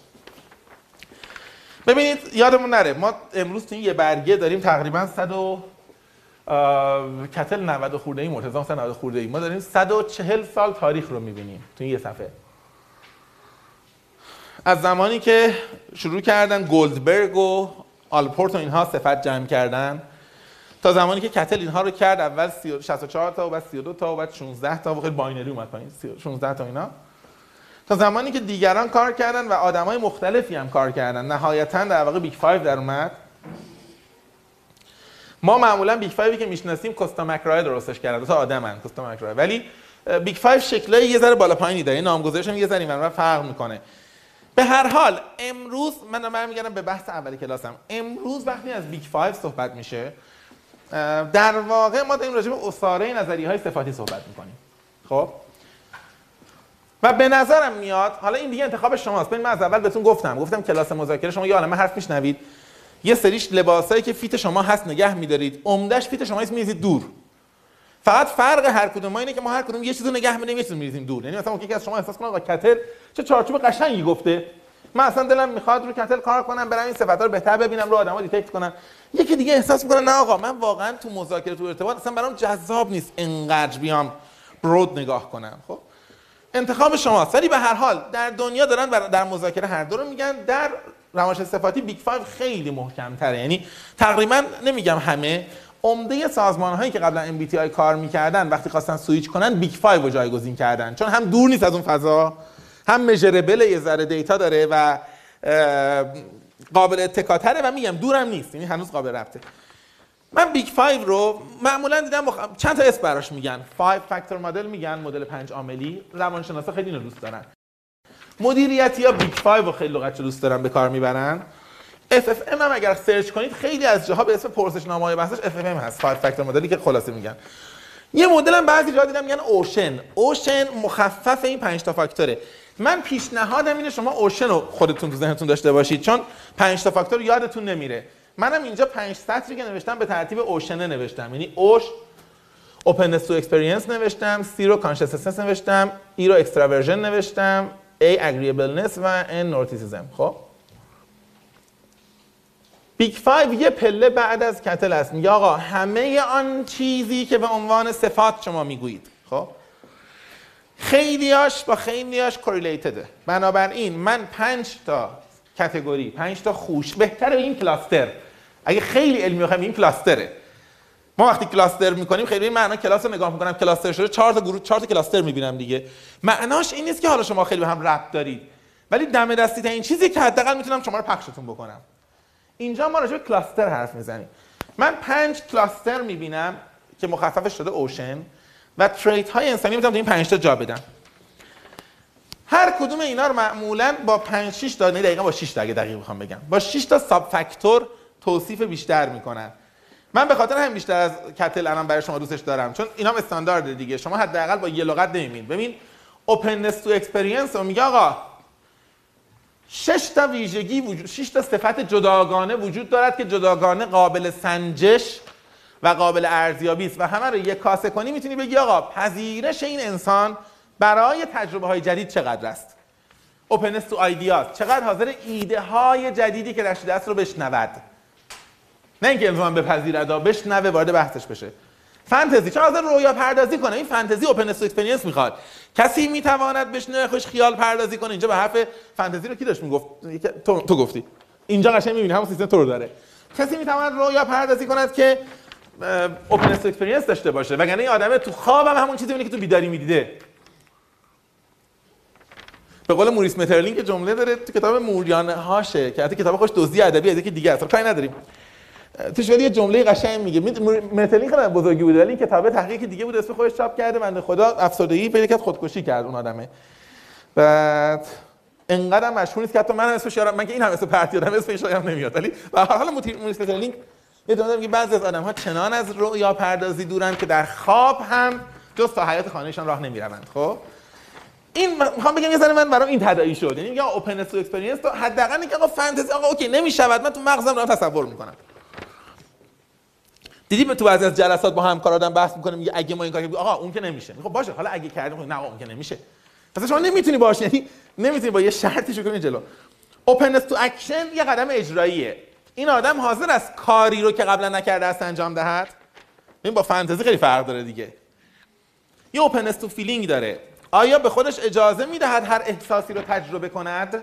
ببینید یادمون نره ما امروز تو این یه برگه داریم تقریبا 100 و کتل 90 خورده ای مرتضی 90 خورده ای ما داریم 140 سال تاریخ رو می‌بینیم تو این یه صفحه. از زمانی که شروع کردن گلدبرگ و آلپورت و اینها صفت جمع کردن تا زمانی که کتل اینها رو کرد اول 30 64 تا و بعد 32 تا و بعد 16 تا و خیلی binary اومد پایین. 16 تا اینا. تا زمانی که دیگران کار کردن و آدمای مختلفی هم کار کردن. نهایتا در واقع Big 5 در اومد. ما معمولا Big 5 که می‌شناسیم کوستا مکرای درستش کردن دو تا آدمن کوستا مکرای ولی Big 5 شکلای یه ذره بالا پایینی داره. نامگذاریش هم یه ذره اینور فرق می‌کنه. به هر حال امروز من برمیگردم به بحث اولی کلاسم. امروز وقتی از Big 5 صحبت میشه در واقع ما داریم راجع به عصاره نظریه های صفاتی صحبت می‌کنیم. خب؟ و به نظرم میاد حالا این دیگه انتخاب شماست. ببین من از اول بهتون گفتم. گفتم کلاس مذاکره شما یه عالمه حرف میشنوید. یه سریش لباسایی که fit شما هست نگه میدارید. عمدش fit شما هست میریزید دور. فقط فرق هر کدوم ما اینه که ما هر کدوم یه چیزو نگه میداریم یه چیزو میریزیم دور. یعنی مثلا یکی از شما احساس کنه آقا کتل چه چارچوب قشنگی گفته. من اصلا دلم می‌خواد رو کتل کار کنم برم این صفات رو بهتر ببینم رو آدما detect کنم. یکی دیگه احساس می‌کنه نه آقا من واقعا تو مذاکره تو ارتباط اصلا برام جذاب نیست انقدر بیام broad نگاه کنم خب؟ انتخاب شماست. ولی به هر حال در دنیا دارن در مذاکره هر دو رو میگن. در روانش صفاتی Big 5 خیلی محکم تره یعنی تقریبا نمیگم همه عمده سازمان هایی که قبلا MBTI کار می‌کردن وقتی خواستن سویچ کنن Big 5 رو جایگزین کردن. چون هم دور نیست از اون فضا هم measurable یه ذره data داره و قابل اتکاتره و میگم دورم نیست. یعنی هنوز قابل ربطه. من Big 5 رو معمولا دیدم مخ... چند تا اسم براش میگن. 5 factor model میگن مدل پنج عاملی. روانشناسا خیلی اینو دوست دارن. مدیریتی یا Big 5 رو خیلی لغت دوست دارن به کار می‌برن. FFM هم اگر سرچ کنید خیلی از جاها به اسم پرسشنامه های بحثش FFM هست. five factor model ی که خلاصه میگن. یه مدل هم بعضی جا دیدم میگن OCEAN OCEAN مخفف این 5 تا فاکتوره. من پیشنهادم اینه شما OCEAN رو خودتون تو ذهنتون داشته باشید. چون 5 تا فاکتور یادتون نمیره. منم اینجا 5 سطری که نوشتم به ترتیب OCEAN ه نوشتم. یعنی O رو openness to experience نوشتم C رو consciousness نوشتم E رو extraversion نوشتم A agreeableness و N neuroticism خب؟ Big Five یه پله بعد از کتل است میگه آقا همه آن چیزی که به عنوان صفات شما می‌گویید. خیلیاش با خیلیاش کوریلیتده بنابراین من پنج تا کتگوری پنج تا خوش بهتره این کلاستر. اگه خیلی علمی بخوایم این کلاستره. ما وقتی کلاستر می‌کنیم خیلی این معنا کلاس رو نگاه می‌کنم. کلاستر شده چهار تا گروه چهار تا کلاستر می‌بینم دیگه. معناش این نیست که حالا شما خیلی به هم ربط دارید. ولی دم دستی تا این چیزی که حداقل می‌تونم شما رو پخشتون بکنم. اینجا ما راجع به کلاستر حرف می‌زنیم. من پنج کلاستر می‌بینم که مخففش شده OCEAN. و trait های انسانی می‌تونم تو این پنج تا جا بدم هر کدوم اینا رو معمولا با 5 6 تا نه دقیقا با 6 تا اگه دقیق بخوام بگم. با 6 تا sub factor توصیف بیشتر می‌کنن. من به خاطر همین بیشتر از کتل الان برای شما دوستش دارم. چون اینا هم استاندارد دیگه. شما حداقل با یه لغت نمی‌بینید. ببین openness to experience رو میگه آقا شش تا ویژگی وجود شش تا صفت جداگانه وجود دارد که جداگانه قابل سنجش و قابل ارزیابی است. و همه رو یک کاسه کنی می‌تونی بگی آقا پذیرش این انسان برای تجربه های جدید چقدر است؟ اوپننس تو آیدیاز چقدر حاضر ایده های جدیدی که رشید است رو بشنود. نه اینکه انسان بپذیرد و بشنوه وارد بحثش بشه. فانتزی چه حاضر رویا پردازی کنه؟ این فانتزی اوپننس اکسپریانس می‌خواد. کسی می‌تواند بشنوه خوش خیال پردازی کنه. اینجا به حرف فانتزی رو کی داشت می‌گفت؟ تو, تو گفتی. اینجا قشنگ می‌بینی همون سیستم تو رو داره. کسی می‌تواند رویا پردازی کند که openness experience داشته باشه. وگرنه این آدمه تو خواب هم همون چیزی که تو بیداری می‌دیده. به قول موریس مترلینگ که جمله داره تو کتاب موریانه هاشه که حتی کتاب خوش دزدی ادبی از یکی دیگه است. کاری نداریم. توش ولی یه جمله قشنگ میگه. مترلینگ خیلی بزرگی بوده ولی این کتاب تحقیق دیگه بود اسم خودش چاپ کرده بنده خدا افسردگی پیدا کرد خودکشی کرد اون آدمه. بعد انقدر مشهور نیست که حتی من اسمش یادم من که این هم اسم پرتی آدم اسمش یادم نمیاد. ولی به هر حال موریس مترلینگ یه جمله میگه بعضی از آدم ها چنان از رؤیا پردازی دورن که در خواب هم جز تا حیاط خانهشان راه نمی‌روند خب؟ این می‌خوام بگم یه ذره من برام این تداعی شد. یعنی میگم open to experience تو حداقل اینکه آقا فانتزی آقا OK نمی‌شود من تو مغزم دارم تصور می‌کنم. دیدی تو بعضی از جلسات با همکار آدم بحث می‌کنه میگه اگه ما این کار آقا اون که نمیشه. خب باشه حالا اگه کردیم خب نه اون که نمیشه. پس شما نمی‌تونی باش یعنی نمی‌تونی با یه شرطی شو کنی جلو. openness to action یه قدم اجراییه. این آدم حاضر است کاری رو که قبلا نکرده است انجام دهد؟ این با فانتزی خیلی فرق داره دیگه. یه openness to feeling داره. آیا به خودش اجازه می‌دهد هر احساسی رو تجربه کند؟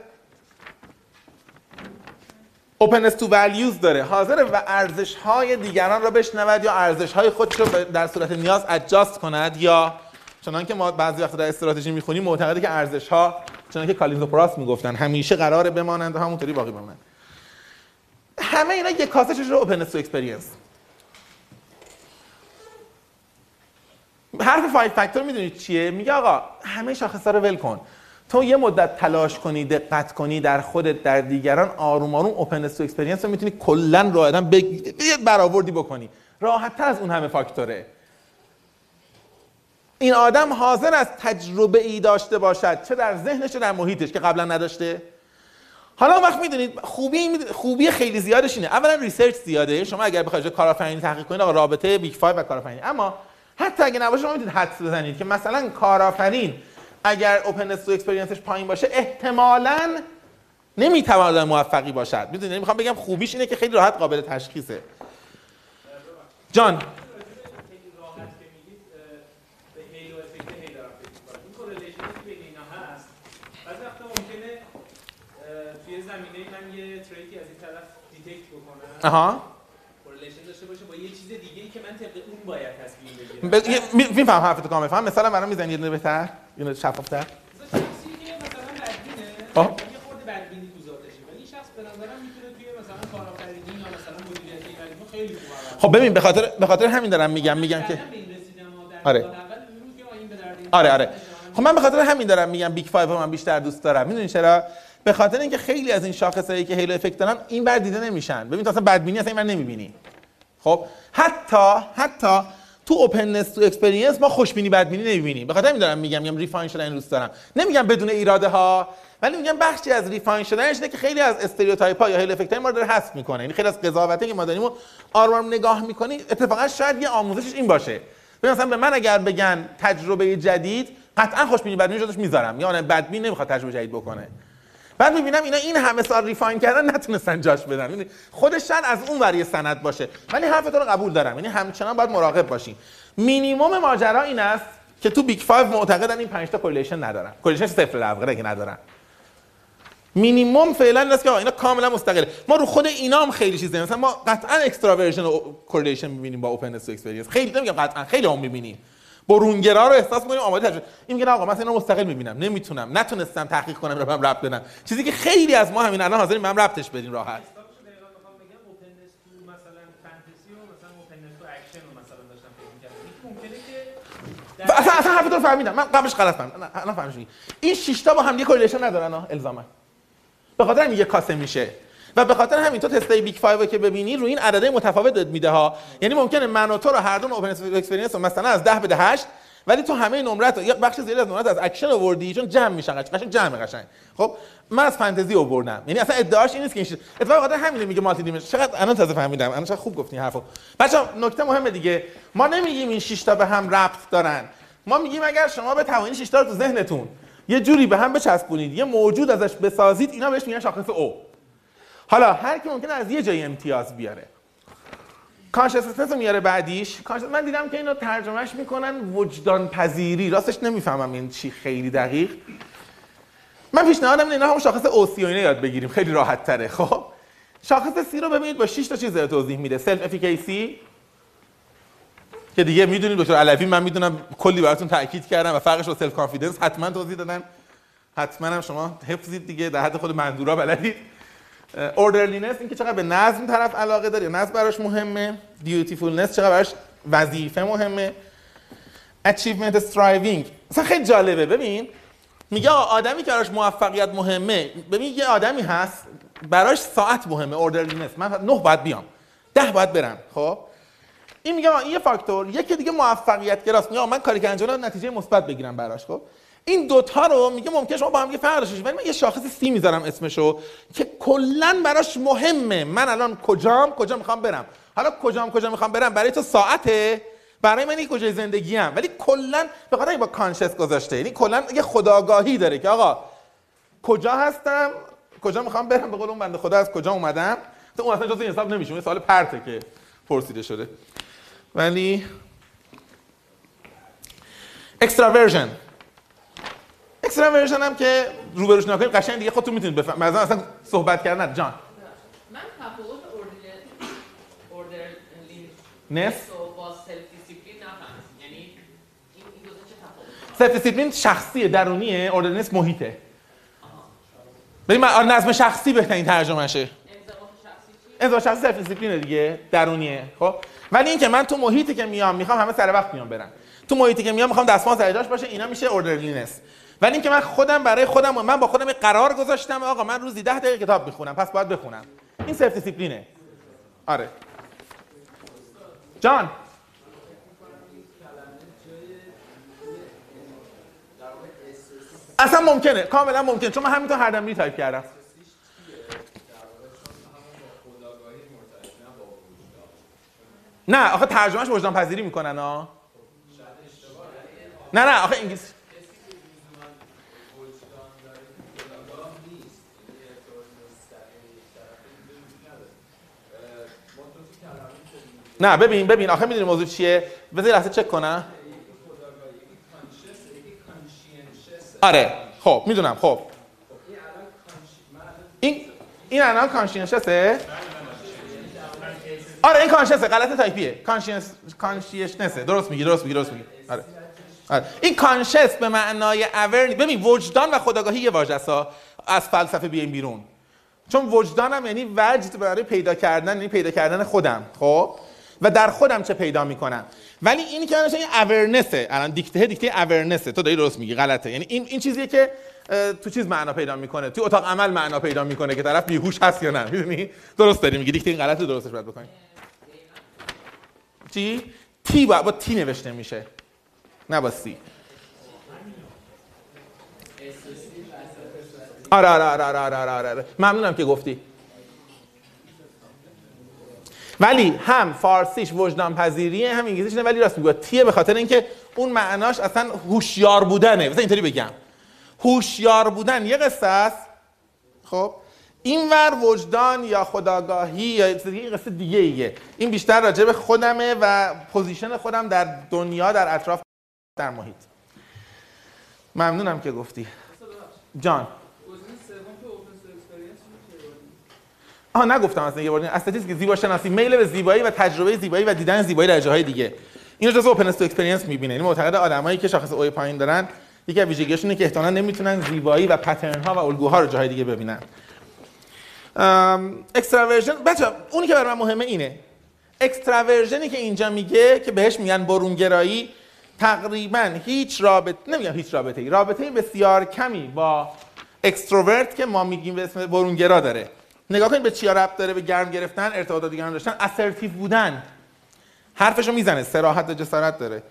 openness to values داره. حاضره ارزش های دیگران رو بشنود یا ارزش های خودش رو در صورت نیاز adjust کند یا چنان که ما بعضی وقتا در استراتژی می‌خونیم معتقده که ارزش ها چنان که کالینز و پوراس می‌گفتن همیشه قرار بمانند و همونطوری باقی بمانند همه اینا یک کاسه رو openness to experience حرف five factor می‌دونید چیه؟ میگه آقا همه شاخصا رو ول کن. تو یه مدت تلاش کنی دقت کنی در خودت در دیگران آروم آروم open to experience رو می‌تونی کلا راه بگ... برآوردی بکنی. راحت تر از اون همه فاکتوره. این آدم حاضر از تجربه ای داشته باشد چه در ذهنش چه در محیطش که قبلا نداشته. حالا وقت می‌دونید خوبی خوبی خیلی زیادش اینه. اولا research زیاده. شما اگر بخواید کارآفرینی تحقیق کنید آقا رابطه Big 5 و کارآفرینی. اما حتی اگه نباشه شما می‌تونید حدس بزنید که مثلا کارآفرین اگر openness to experience ش پایین باشه احتمالاً نمی‌تواند موفقی باشد. می‌دونید می‌خوام بگم خوبیش اینه که خیلی راحت قابل تشخیصه. جان زمینه من یه trait ی از این طرف detect بکنم آها کورلیشن داشته باشه با یه چیز دیگه ای که من طبق اون باید تصمیم ب... میفهم حرفتو کامل. فهم مثلا برام می‌زنی یه بهتر؟ یه شفافتر؟ مثلا بدبینه آه. یه خورده بدبینی تو ذاتشه. ولی این شخص به نظرم می‌تونه توی مثلا کارآفرینی یا مثلا مدیریت ایرانی خیلی خوب خب ببین به خاطر به خاطر همین دارم میگم میگم که آره. آره آره. خب من به خاطر همین دارم میگم Big 5 رو من بیشتر دوست دارم. می‌دونی چرا؟ به خاطر اینکه خیلی از این شاخصایی که halo effect دارن این ور دیده نمیشن. ببین تو اصلا بدبینی اصلا این ور نمی‌بینی. خب؟ حتی حتی تو openness to experience ما خوشبینی بدبینی نمی‌بینیم. به خاطر همین دارم میگم میگم refine شدن دوست دارم. نمیگم بدون ایراده ها ولی میگم بخشی از refine شدنش اینه که خیلی از stereotype ها یا halo effect های ما رو داره حذف می‌کنه. یعنی خیلی از قضاوتی که ما داریم و آروم نگاه می‌کنی اتفاقا شاید یه آموزشش این باشه. ببین مثلا به من اگر بگن تجربه جدید قطعا خوشبینی بدبینی جدش می‌ذارم. یا آدم بدبین نمی‌خواد تجربه جدید بکنه. بعد می‌بینم اینا این همه سال refine کردن نتونستن جاش بدن. یعنی خودش از اون ور یه سند باشه. ولی حرف رو قبول دارم. یعنی همچنان باید مراقب باشیم مینیمم ماجرا این است که تو Big 5 معتقدن این 5 تا correlation ندارن. correlation صفر واقع که ندارن. مینیمم فعلا است که اینا کاملا مستقله. ما رو خود اینا هم خیلی چیز مثلا ما قطعا extraversion و correlation می‌بینیم با openness to experience خیلی نمیگم قطعا خیلی هم می‌بینیم. برونگرا رو احساس می‌کنیم آماده تجربه این میگه آقا مثلا اینا مستقل می‌بینم. نمی‌تونم. نتونستم تحقیق کنم رو هم ربط بدم چیزی که خیلی از ما همین الان حاضریم هم ربطش بدیم راحت. اصلا اصلا حرفتون فهمیدم. من قبلش غلط فهمیدم الان فهمیدم این شش تا با هم یه correlation ندارن الزاما. به خاطر همین یه کاسه میشه. و به خاطر همین تو تستای Big 5 که ببینی روی این عدده متفاوت میده ها. یعنی ممکنه من و تو رو هر دو openness to experience مثلا از 10 بده 8 ولی تو همه نمرات یه بخش زیادی از نمرات از اکشن آوردی چون جمع میشن قشنگ جمع قشنگ. خب من از فانتزی آوردم. یعنی اصلا ادعاش این نیست که این چیز اتفاقا خاطر همین میگه multi-dimension چقدر الان تازه فهمیدم. الان خوب گفتی حرفو. بچه‌ها نکته مهمه دیگه. ما نمیگیم این 6 تا به هم ربط دارن. ما میگیم اگر شما به توانی 6 تا تو ذهنتون یه جوری به هم بچسبونید یه موجود ازش بسازید اینا بهش میگن شاخص O حالا هر کی ممکنه از یه جای امتیاز بیاره. conscientiousness میاره بعدیش. من دیدم که اینو ترجمهش می‌کنن وجدان پذیری راستش نمی‌فهمم این چی خیلی دقیق. من پیشنهادم اینه همون شاخص O C و اینا یاد بگیریم. خیلی راحت تره خب؟ شاخص C رو ببینید با 6 تا چیز توضیح میده. self-efficacy که دیگه می‌دونید دکتر علوی من می‌دونم کلی براتون تاکید کردم و فرقش با self-confidence حتما توضیح دادن. حتما هم شما حفظید دیگه در حد خود منظورا بلدید. orderliness این که چقدر به نظم طرف علاقه داره نظم براش مهمه. dutifulness چقدر براش وظیفه مهمه. achievement striving مثلا خیلی جالبه. ببین میگه آدمی که براش موفقیت مهمه ببین یه آدمی هست براش ساعت مهمه orderliness من نه باید بیام ده باید برم. خب؟ این میگه این یه فاکتور. یکی دیگه موفقیت گراست. میگه من کاری که انجام نتیجه مثبت بگیرم براش. خب؟ این دوتا رو میگه ممکنه شما با هم یه فرق داشته ولی من یه شاخص سی می‌ذارم اسمشو که کلا براش مهمه. من الان کجام؟ کجا می‌خوام برم؟ حالا کجام کجا می‌خوام برم؟ برای تو ساعته. برای من این کجای زندگی هم ولی کلا به خاطر با کانشس گذاشته یعنی کلا یه خداگاهی داره که آقا کجا هستم؟ کجا می‌خوام برم؟ به قول اون بنده خدا از کجا اومدم؟ تو اون اصلا جز این حساب نمیشه اون سوال پرته که پرسیده شده. ولی extraversion extraversion هم که روبروش نکنید قشنگ دیگه خودتون می‌تونید بفهمید مثلا اصلا صحبت کردن جان. من تفاوت orderliness و با self-discipline یعنی این دو تا چه تفاوت self-discipline شخصیه درونیه. orderliness محیطه. ببین من آره، نظم شخصی بهترین ترجمهشه. انضباط شخصی شخصی self-discipline ه دیگه. درونیه. خب؟ ولی اینکه من تو محیطی که میام می‌خوام همه سر وقت میام برم. تو محیطی که میام می‌خوام دستمال سر جاش باشه اینا میشه orderliness ولی اینکه من خودم برای خودم من با خودم قرار گذاشتم آقا من روزی 10 دقیقه کتاب می‌خونم پس باید بخونم. این self-discipline ه آره. جان. اصلا ممکنه کاملا ممکنه چون من همینطور هر دم تایپ کردم. نه آخه ترجمهش وجدان پذیری می‌کنن ها نه نه آخه انگلیسی. نه ببین ببین آخه می‌دونی موضوع چیه؟ بذار لحظه چک کنم. آره خب می‌دونم خب. این این الان کانشینشسه آره این کانشنسه غلط تایپیه. کانشنس کانشیشنسه درست میگی درست میگی درست میگی. آره. آره. این کانشس به معنای اورنی ببین وجدان و خداگاهی یه واژه. از فلسفه بیایم بیرون. چون وجدانم یعنی وجد برای پیدا کردن یعنی پیدا کردن خودم خب؟ و در خودم چه پیدا می‌کنم. ولی اینی که این اورنسه الان دیکته دیکته اورنسه تو داری درست میگی غلطه. یعنی این این چیزیه که تو چیز معنا پیدا می‌کنه؟ تو اتاق عمل معنا پیدا می‌کنه که طرف بیهوش هست یا نه؟ می‌دونی؟ درست داری میگی. دیکته این غلطه درستش باید بکنی. چی؟ تی با, با تی نوشته میشه. نه با سی. آره آره آره آره آره آره, آره. ممنونم که گفتی. ولی هم فارسیش وجدان پذیریه هم انگلیسیش نه. ولی راست میگه. تیه به خاطر اینکه اون معناش اصلا هوشیار بودنه. مثلا اینطوری بگم. هوشیار بودن. یه قصه است. خب؟ اینور وجدان یا خودآگاهی یا این قصه دیگه ایه. این بیشتر راجع به خودمه و position خودم در دنیا در اطراف در محیط. ممنونم که گفتی. جان گزینه سوم که openness to experience میشه آها نگفتم اصلا یه بار. که زیبا شناسی میل به زیبایی و تجربه زیبایی و دیدن زیبایی در جاهای دیگه. اینو جزء openness to experience می‌بینه. یعنی معتقد آدمایی که شاخص O ی پایین دارن یکی از ویژگیاشونه که احتمالاً نمی‌تونن زیبایی و pattern ها و الگوها رو جاهای دیگه ببینن. extraversion بچه اونی که برای من مهمه اینه. extraversion ی که اینجا میگه که بهش میگن برونگرایی تقریبا هیچ رابطه نمیگم هیچ رابطه ای رابطه بسیار کمی با extrovert که ما میگیم به اسم برونگرا داره. نگاه کنید به چیا ربط داره به گرم گرفتن ارتباطات دیگران داشتن. assertive بودن. حرفشو می‌زنه صراحت و جسارت داره.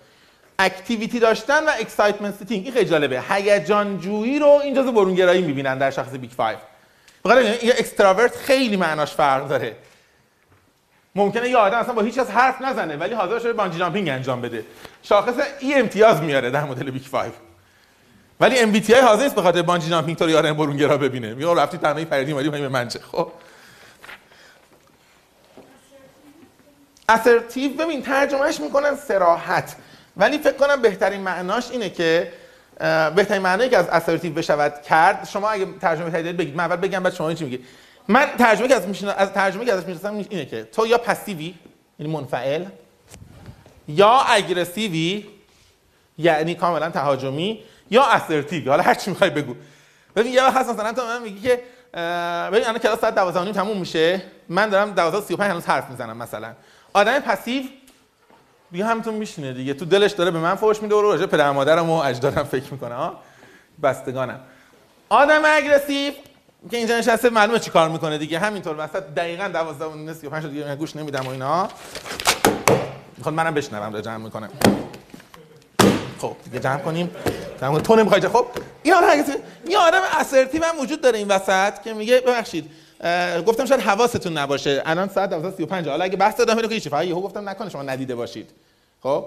activity داشتن و excitement seeking این خیلی جالبه. هیجان جویی رو این جزء برونگرایی می‌بینن در شخص Big Five بخاطر این extrovert خیلی معناش فرق داره. ممکنه یه آدم اصلا با هیچ کس حرف نزنه ولی حاضر شده bungee jumping انجام بده. شاخص E امتیاز میاره در مدل Big Five ولی MBTI حاضر نیست به خاطر bungee jumping تو رو یارو برونگرا ببینه. میگه رفتی تنهایی پریدی اومدی به من چه خب. assertive ببین ترجمهش می‌کنن صراحت ولی فکر کنم بهترین معناش اینه که بهترین معنایی که از assertive بشود کرد شما اگه ترجمه کردید بگید. من اول بگم بعد شما چی میگید؟ من ترجمه که از میشنا از ترجمه که ازش می‌شناسم اینه که تو یا passive ی یعنی منفعل یا aggressive ی یعنی کاملا تهاجمی یا assertive حالا هر چی می‌خوای بگو. ببین یه وقت مثلا تو من میگی که ببین الان کلاس ساعت 12 و نیم تموم میشه. من دارم 12 35 هنوز حرف می‌زنم مثلا. آدم passive دیگه همتون میشینه دیگه. تو دلش داره به من فوش میده و راجع پدر مادرم و اجدادم فکر می‌کنه ها بستگانم. آدم aggressive که اینجا نشسته معلومه چی کار می‌کنه دیگه. همینطور وسط دقیقاً 12 و نیم 35 دیگه گوش نمیدم و اینا. می‌خواد منم بشنوم جمع می‌کنه خب دیگه جمع کنیم. جمع. تو نمی‌خوای جا- خب این آدم یه آدم اسرتیو هم وجود داره این وسط که میگه ببخشید گفتم شاید حواستون نباشه. الان ساعت 12:35 حالا اگه بحث ادامه بده که فقط یهو گفتم نکنه شما ندیده باشید. خب؟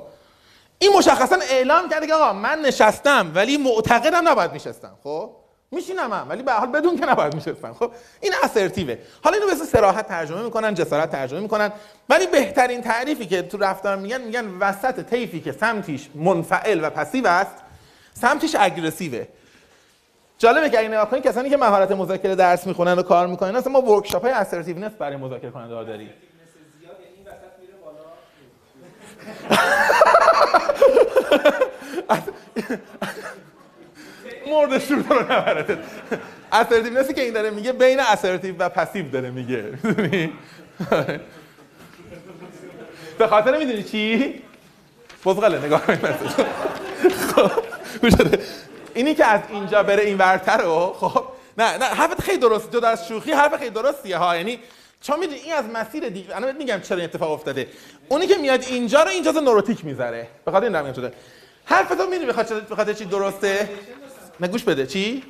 این مشخصا اعلام کرده که آقا من نشستم ولی معتقدم نباید میشستم خب؟ میشینم هم ولی به حال بدون که نباید میشستم. خب این اسرتیوه حالا اینو به اسم صراحت ترجمه می‌کنن جسارت ترجمه می‌کنن. ولی بهترین تعریفی که تو رفتار میگن میگن وسط طیفی که سمتیش منفعل و پسیو است سمتش اگریسیوه جالبه که اگه نگاه کنید کسانی که مهارت مذاکره درس می‌خونن و کار می‌کنن اصلا ما ورکشاپ های اسرتیونس برای مذاکره کننده ها داریم. مرد شور رو نبرده اسرتیونسی که این داره میگه بین اسرتیو و پسیو داره میگه. به خاطر می‌دونی چی؟ بزغله نگاه کنید خب. اینی که از اینجا بره این ورتر رو خب نه نه حرفت خیلی درست. جدا از شوخی حرف خیلی درستیه ها. یعنی چون می‌دونی این از مسیر دیگه الان میگم چرا این اتفاق افتاده. اونی که میاد اینجا رو اینجا نوروتیک می‌ذاره. به خاطر این دارم شده. حرف تو می‌دونی بخاطر چی درسته؟ نه گوش بده. چی؟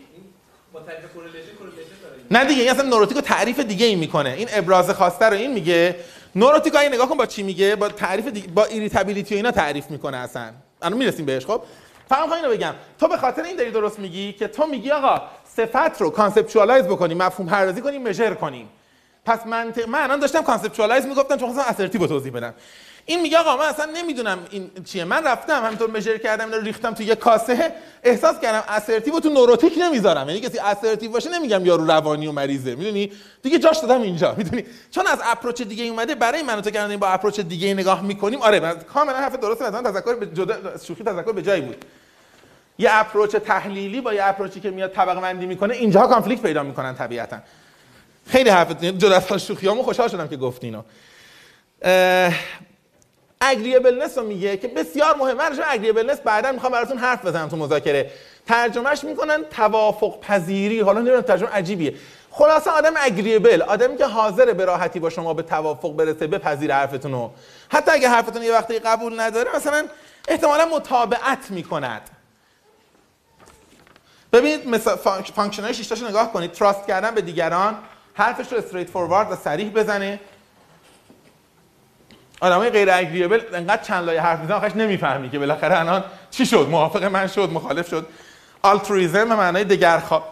با تعریف correlation correlation داره نه دیگه این اصلا neurotic رو تعریف دیگه ای می‌کنه. این ابراز خواسته رو این میگه. neurotic اگه نگاه کن با چی میگه؟ با تعریف دیگه با irritability و اینا تعریف می‌کنه اصلا. الان می‌رسیم بهش خب؟ فهم اینو بگم. تو به خاطر این داری درست میگی که تو میگی آقا صفت رو conceptualize بکنیم مفهوم پردازی کنیم measure کنیم. پس منطق من الان داشتم conceptualize می‌گفتم چون خواستم assertive توضیح بدم. این میگه آقا من اصلا نمی‌دونم این چیه. من رفتم همینطور measure کردم اینو ریختم تو یه کاسه. احساس کردم assertive تو neurotic نمی‌ذارم. یعنی کسی assertive باشه نمیگم یارو روانی و مریضه. می‌دونی؟ دیگه جاش دادم اینجا. می‌دونی؟ چون از approach دیگه اومده برای من تو که با اپروچ دیگه نگاه می‌کنیم. آره من کاملا حرف درسته. مثلا تذکر به جدا شوخی تذکر به جایی بود. یه approach تحلیلی با یه approach ی که میاد طبقه بندی می‌کنه اینجاها conflict پیدا می‌کنن طبیعتا. خیلی حرف جدا از شوخیامو خوشحال شدم که گفتی اینو. اگریبلنس رو میگه که بسیار مهمه به اگریبلنس بعدا می‌خوام براتون حرف بزنم تو مذاکره. ترجمهش می‌کنن توافق پذیری حالا نمی‌دونم ترجمه عجیبیه. خلاصه آدم اگریبل آدمی که حاضر به راحتی با شما به توافق برسه بپذیر حرفتون رو حتی اگه حرفتون یه وقتی قبول نداره مثلا احتمالا مطابقت می‌کند. ببینید مثلا function نگاه کنید. trust کردن به دیگران. حرفش رو straightforward و صریح بزنه. آدمای غیر agreeable انقدر چند لایه حرف می‌زنن آخرش نمی‌فهمی که بالاخره الان چی شد موافق من شد مخالف شد. altruism به معنای دگرخوا...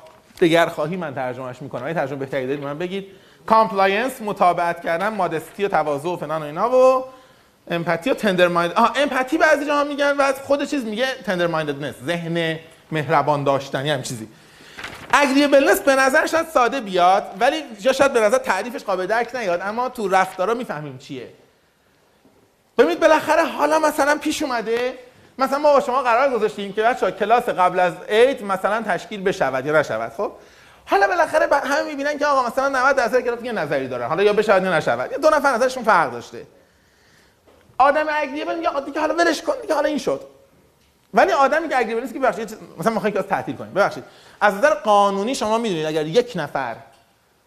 دگرخواهی من ترجمهش می‌کنم. این ترجمه بهتری دارید من بگید. compliance مطابقت کردن modesty و تواضع و فلان و اینا و empathy و tender mind آها empathy بعضی جاها میگن و خود چیز میگه tender-mindedness ذهن مهربان داشتنی هم چیزی. اگریبلنس به نظر شاید ساده بیاد ولی شاید به نظر تعریفش قابل درک نیاد اما تو رفتارا می‌فهمیم چیه. ببینید بالاخره حالا مثلا پیش اومده مثلا ما با شما قرار گذاشتیم که بچه‌ها کلاس قبل از عید مثلا تشکیل بشود یا نشود خب؟ حالا بالاخره همه می‌بینن که آقا مثلا 90 درصد کلاس یه نظری دارن حالا یا بشود یا نشود دو نفر نظرشون فرق داشته. آدم اگریبل میگه دیگه حالا ولش کن دیگه حالا این شد. ولی آدمی که اگریبل نیست که ببخشید مثلا می‌خواین کلاس تعطیل کنیم. ببخشید. از نظر قانونی شما می‌دونید اگر یک نفر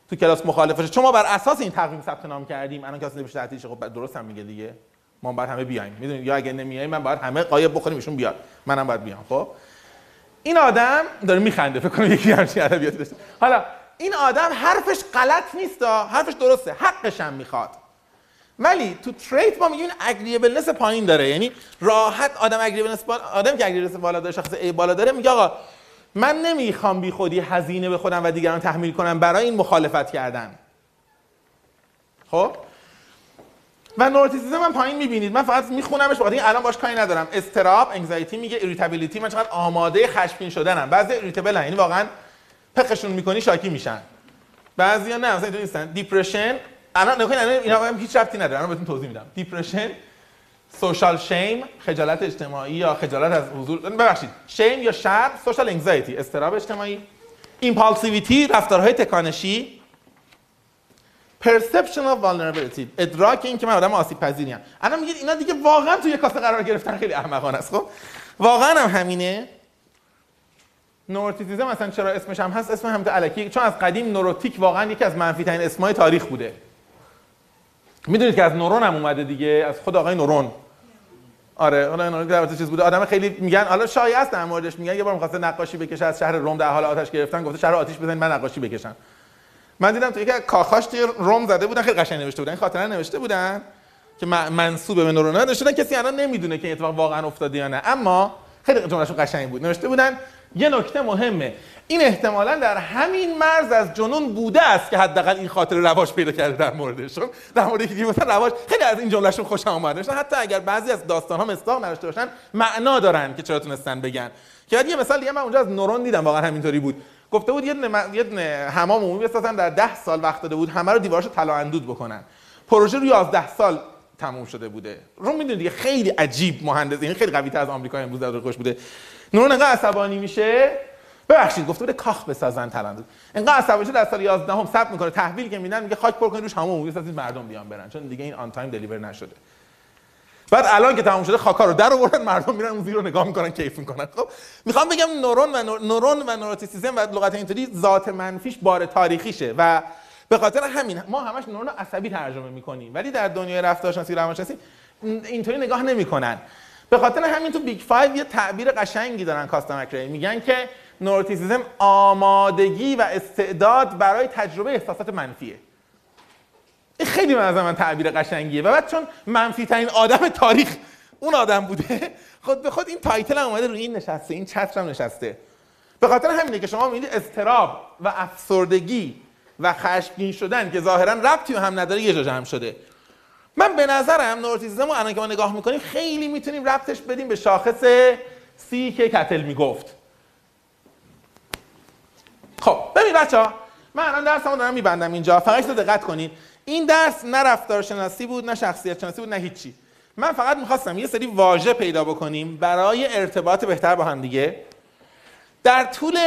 تو کلاس مخالفه چون ما بر اساس این تقویم ثبت نام کردیم الان کلاس نمیشه تعطیل خب درست هم میگه دیگه. ما باید همه بیایم می‌دونید یا اگه نمیاییم من باید همه قایب بخوریم ایشون بیاد. منم باید بیام. خب؟ این آدم داره میخنده فکر کنم یکی همچین ادبیاتی داشته. حالا این آدم حرفش غلط نیست حرفش درسته. حقش هم می‌خواد. ولی تو تریت ما میگیم اگریبلنس پایین داره. یعنی راحت آدم agreeableness بالا آدم که agreeableness بالا داره شخص A بالا داره میگه آقا من نمی‌خوام بی خودی هزینه به خودم و دیگران تحمیل کنم برای این مخالفت کردن. خب؟ و neuroticism من پایین می‌بینید. من فقط میخونمش بخاطر الان باش کاری ندارم. اضطراب anxiety میگه irritability من چقدر آماده خشمگین شدنم. بعضی irritable یعنی واقعا پخشون می‌کنی شاکی میشن. بعضیا نه مثلا نیستن. depression الان نکنید الان اینا هم هیچ ربطی نداره. الان بهتون توضیح میدم. depression social shame خجالت اجتماعی یا خجالت از حضور. ببخشید. shame یا شرم social anxiety اضطراب اجتماعی. impulsivity رفتارهای تکانشی. Perception of vulnerability. ادراک این که من آدم آسیب پذیریم الان میگید اینا دیگه واقعا توی کاسه قرار گرفتن خیلی احمقانه است. خب؟ واقعا هم همینه. neuroticism مثلا چرا اسمش هم هست؟ اسم هم الکی. چون از قدیم neurotic واقعا یکی از منفی ترین اسمای تاریخ بوده. می‌دونید که از نورون هم اومده دیگه. از خود آقای نورون. آره حالا نورون در چیز بوده. آدم خیلی میگن حالا شایعه است در موردش. میگن یه بار می‌خواسته نقاشی بکشه از شهر روم در حال آتش گرفتن گفته شهر آتش بزنید من نقاشی بکشم. من دیدم تو یکی کاخاش روم زده بودن خیلی قشنگ نوشته بودن خاطره نوشته بودن که منسوب به نورونا نوشته کسی الان نمی‌دونه که اتفاق واقعا افتاده یا نه. اما خیلی جملهشون قشنگ بود. نوشته بودن یه نکته مهمه. این احتمالا در همین مرز از جنون بوده است که حداقل این خاطر رواج پیدا کرده در موردشون. در مورد که مثلا رواج خیلی از این جملهشون خوشم اومده حتی اگر بعضی از داستان ها مستاق نداشته باشن معنا دارن که چرا تونستن بگن. که یه مثال دیگه من اونجا از نورون دیدم واقعا همینطوری بود. گفته بود یه یه حمام عمومی بسازن در 10 سال وقت داده بود همه رو دیوارش طلا اندود بکنن. پروژه رو 11 سال تموم شده بوده. رو می‌دونید دیگه خیلی عجیب مهندس این خیلی قوی از آمریکا امروز در خوش بوده. نورون انقدر عصبانی میشه؟ ببخشید گفته بوده کاخ بسازن تلندود انقدر عصبانی شده در سال 11 هم ثبت می‌کنه. تحویل که میدن میگه خاک پر کنید روش همون بسازید مردم بیان برن. چون دیگه این آن تایم دلیور نشده. بعد الان که تموم شده خاکا رو در آوردن مردم میرن اون زیر رو نگاه می‌کنن کیف می‌کنن. خب می‌خوام بگم نورون و نورون و نوروتیسیزم و لغت اینطوری ذات منفیش بار تاریخیشه و به خاطر همین ما همش نورون عصبی ترجمه می‌کنیم. ولی در دنیای رفتارشناسی روانشناسی اینطوری نگاه نمی‌کنن. به خاطر همین تو بیگ 5 یه تعبیر قشنگی دارن کاستم میگن که neuroticism آمادگی و استعداد برای تجربه احساسات منفیه. خیلی من من تعبیر قشنگیه. و بعد چون منفی ترین آدم تاریخ اون آدم بوده خود به خود این title هم اومده روی این نشسته این چتر هم نشسته. به خاطر همینه که شما می‌بینید اضطراب و افسردگی و خشمگین شدن که ظاهرا ربطی هم نداره یه جا جمع شده. من به نظرم neuroticism رو الان که ما نگاه می‌کنیم خیلی می‌تونیم ربطش بدیم به شاخص C که کتل می‌گفت. خب ببین بچه ها من الان درسمو دارم میبندم اینجا. فقط دقت کنید. این درس نه رفتارشناسی بود نه شخصیت شناسی بود نه هیچی. من فقط می‌خواستم یه سری واژه پیدا بکنیم برای ارتباط بهتر با هم دیگه. در طول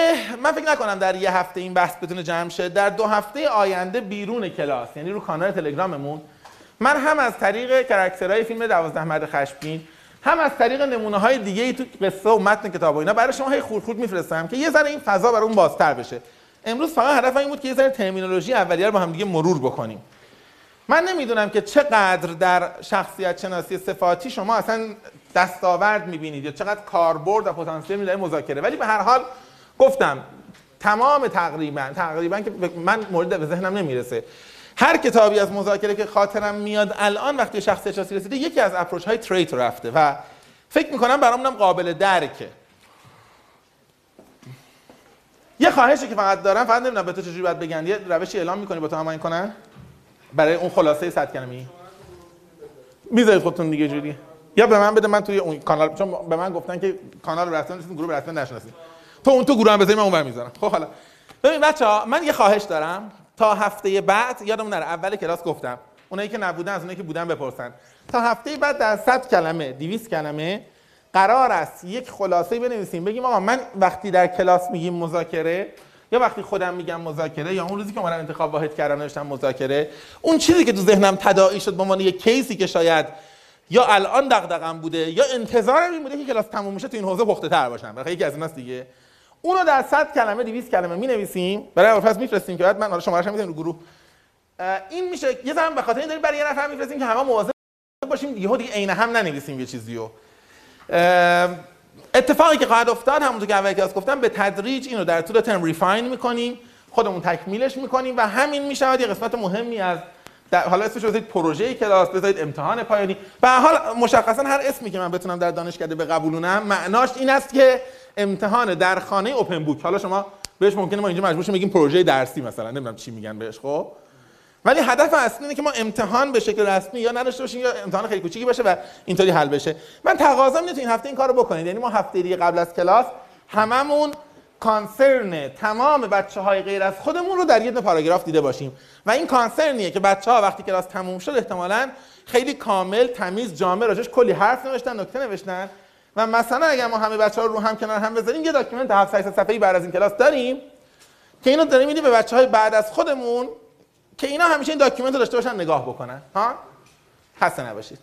من فکر نکنم در یه هفته این بحث بتونه جمع شه در دو هفته آینده بیرون کلاس یعنی رو کانال تلگراممون. من هم از طریق character های فیلم دوازده مرد خشمگین هم از طریق نمونه های دیگه ای تو قصه و متن کتاب و اینا برای شما هی خورد میفرستم که یه ذره این فضا برای اون بازتر بشه. امروز فقط هدف این بود که یه ذره ترمینولوژی اولیه با هم دیگه مرور بکنیم. من نمی‌دونم که چقدر در شخصیت شناسی صفاتی شما اصلا دستاورد می‌بینید یا چقدر کاربرد و پتانسیل میده مذاکره. ولی به هر حال گفتم تمام تقریبا تقریبا که من مورد به ذهنم نمی‌رسه. هر کتابی از مذاکره که خاطرم میاد الان وقتی شخصیت شناسی رسیده یکی از اپروچ های تریت رفته و فکر می‌کنم برامونم قابل درکه. یه خواهشی که فقط دارم فقط نمی‌دونم به تو چجوری باید بگن. یه روشی اعلام می‌کنی با تو هماهنگ کنن؟ برای اون خلاصه 100 کلمه‌ای. می‌ذارید خودتون دیگه جوری. یا به من بده من توی اون کانال چون به من گفتن که کانال نیست گروه رسمی نشناسید. تو اون تو گروه هم بذاری من اونور می‌ذارم. خب حالا. ببین بچه‌ها من یه خواهش دارم. تا هفته بعد یادمون نره اول کلاس گفتم. اونایی که نبودن از اونایی که بودن بپرسن. تا هفته بعد در 100 کلمه 200 کلمه قرار است یک خلاصه بنویسیم. بگیم آقا من وقتی در کلاس میگیم مذاکره یا وقتی خودم میگم مذاکره یا اون روزی که اومدم انتخاب واحد کردم نوشتم مذاکره اون چیزی که تو ذهنم تداعی شد به عنوان یک کیسی که شاید یا الان دغدغم بوده یا انتظارم این بوده که کلاس تموم میشه تو این حوزه پخته تر باشم. برای یکی از ایناست دیگه. اونو در 100 کلمه 200 کلمه می نویسیم برای اول میفرستیم که بعد من حالا شمارهش می‌ذارم رو گروه. این میشه یه زمان به خاطر این داریم برای یه نفر میفرستیم که همه مواظب باشیم. یهو دیگه عین هم ننویسیم یه چیزیو. اتفاقی که خواهد افتاد همونطور که اول کلاس گفتم به تدریج اینو در طول ترم ریفاین می‌کنیم خودمون تکمیلش می‌کنیم و همین می‌شود. یه قسمت مهمی از در حالا اسمش بذارید پروژه کلاس بذارید امتحان پایانی. به حال مشخصا هر اسمی که من بتونم در دانشکده به قبولونم معناش این است که امتحان در خانه اوپن بوک حالا شما بهش ممکنه ما اینجا مجبور شیم بگیم پروژه درسی مثلا. نمی‌دونم چی میگن بهش خب؟ ولی هدف اصلی اینه که ما امتحان به شکل رسمی یا نداشته باشیم یا امتحان خیلی کوچیکی باشه و اینطوری حل بشه. من تقاضا اینه تو این هفته این کارو بکنید. یعنی ما هفته دیگه قبل از کلاس هممون کانسرن تمام بچه های غیر از خودمون رو در یه پاراگراف دیده باشیم. و این کانسرنیه که بچه ها وقتی کلاس تموم شد احتمالاً خیلی کامل تمیز جامع راجش کلی حرف نوشتن نکته نوشتن. و مثلا اگر ما همه بچه ها رو هم کنار هم بذاریم یه document 700 صفحه‌ای بعد از این کلاس داریم که اینو داریم میدیم به بچه های بعد از خودمون. که اینا همیشه این document رو داشته باشن نگاه بکنن ها؟ خسته نباشید.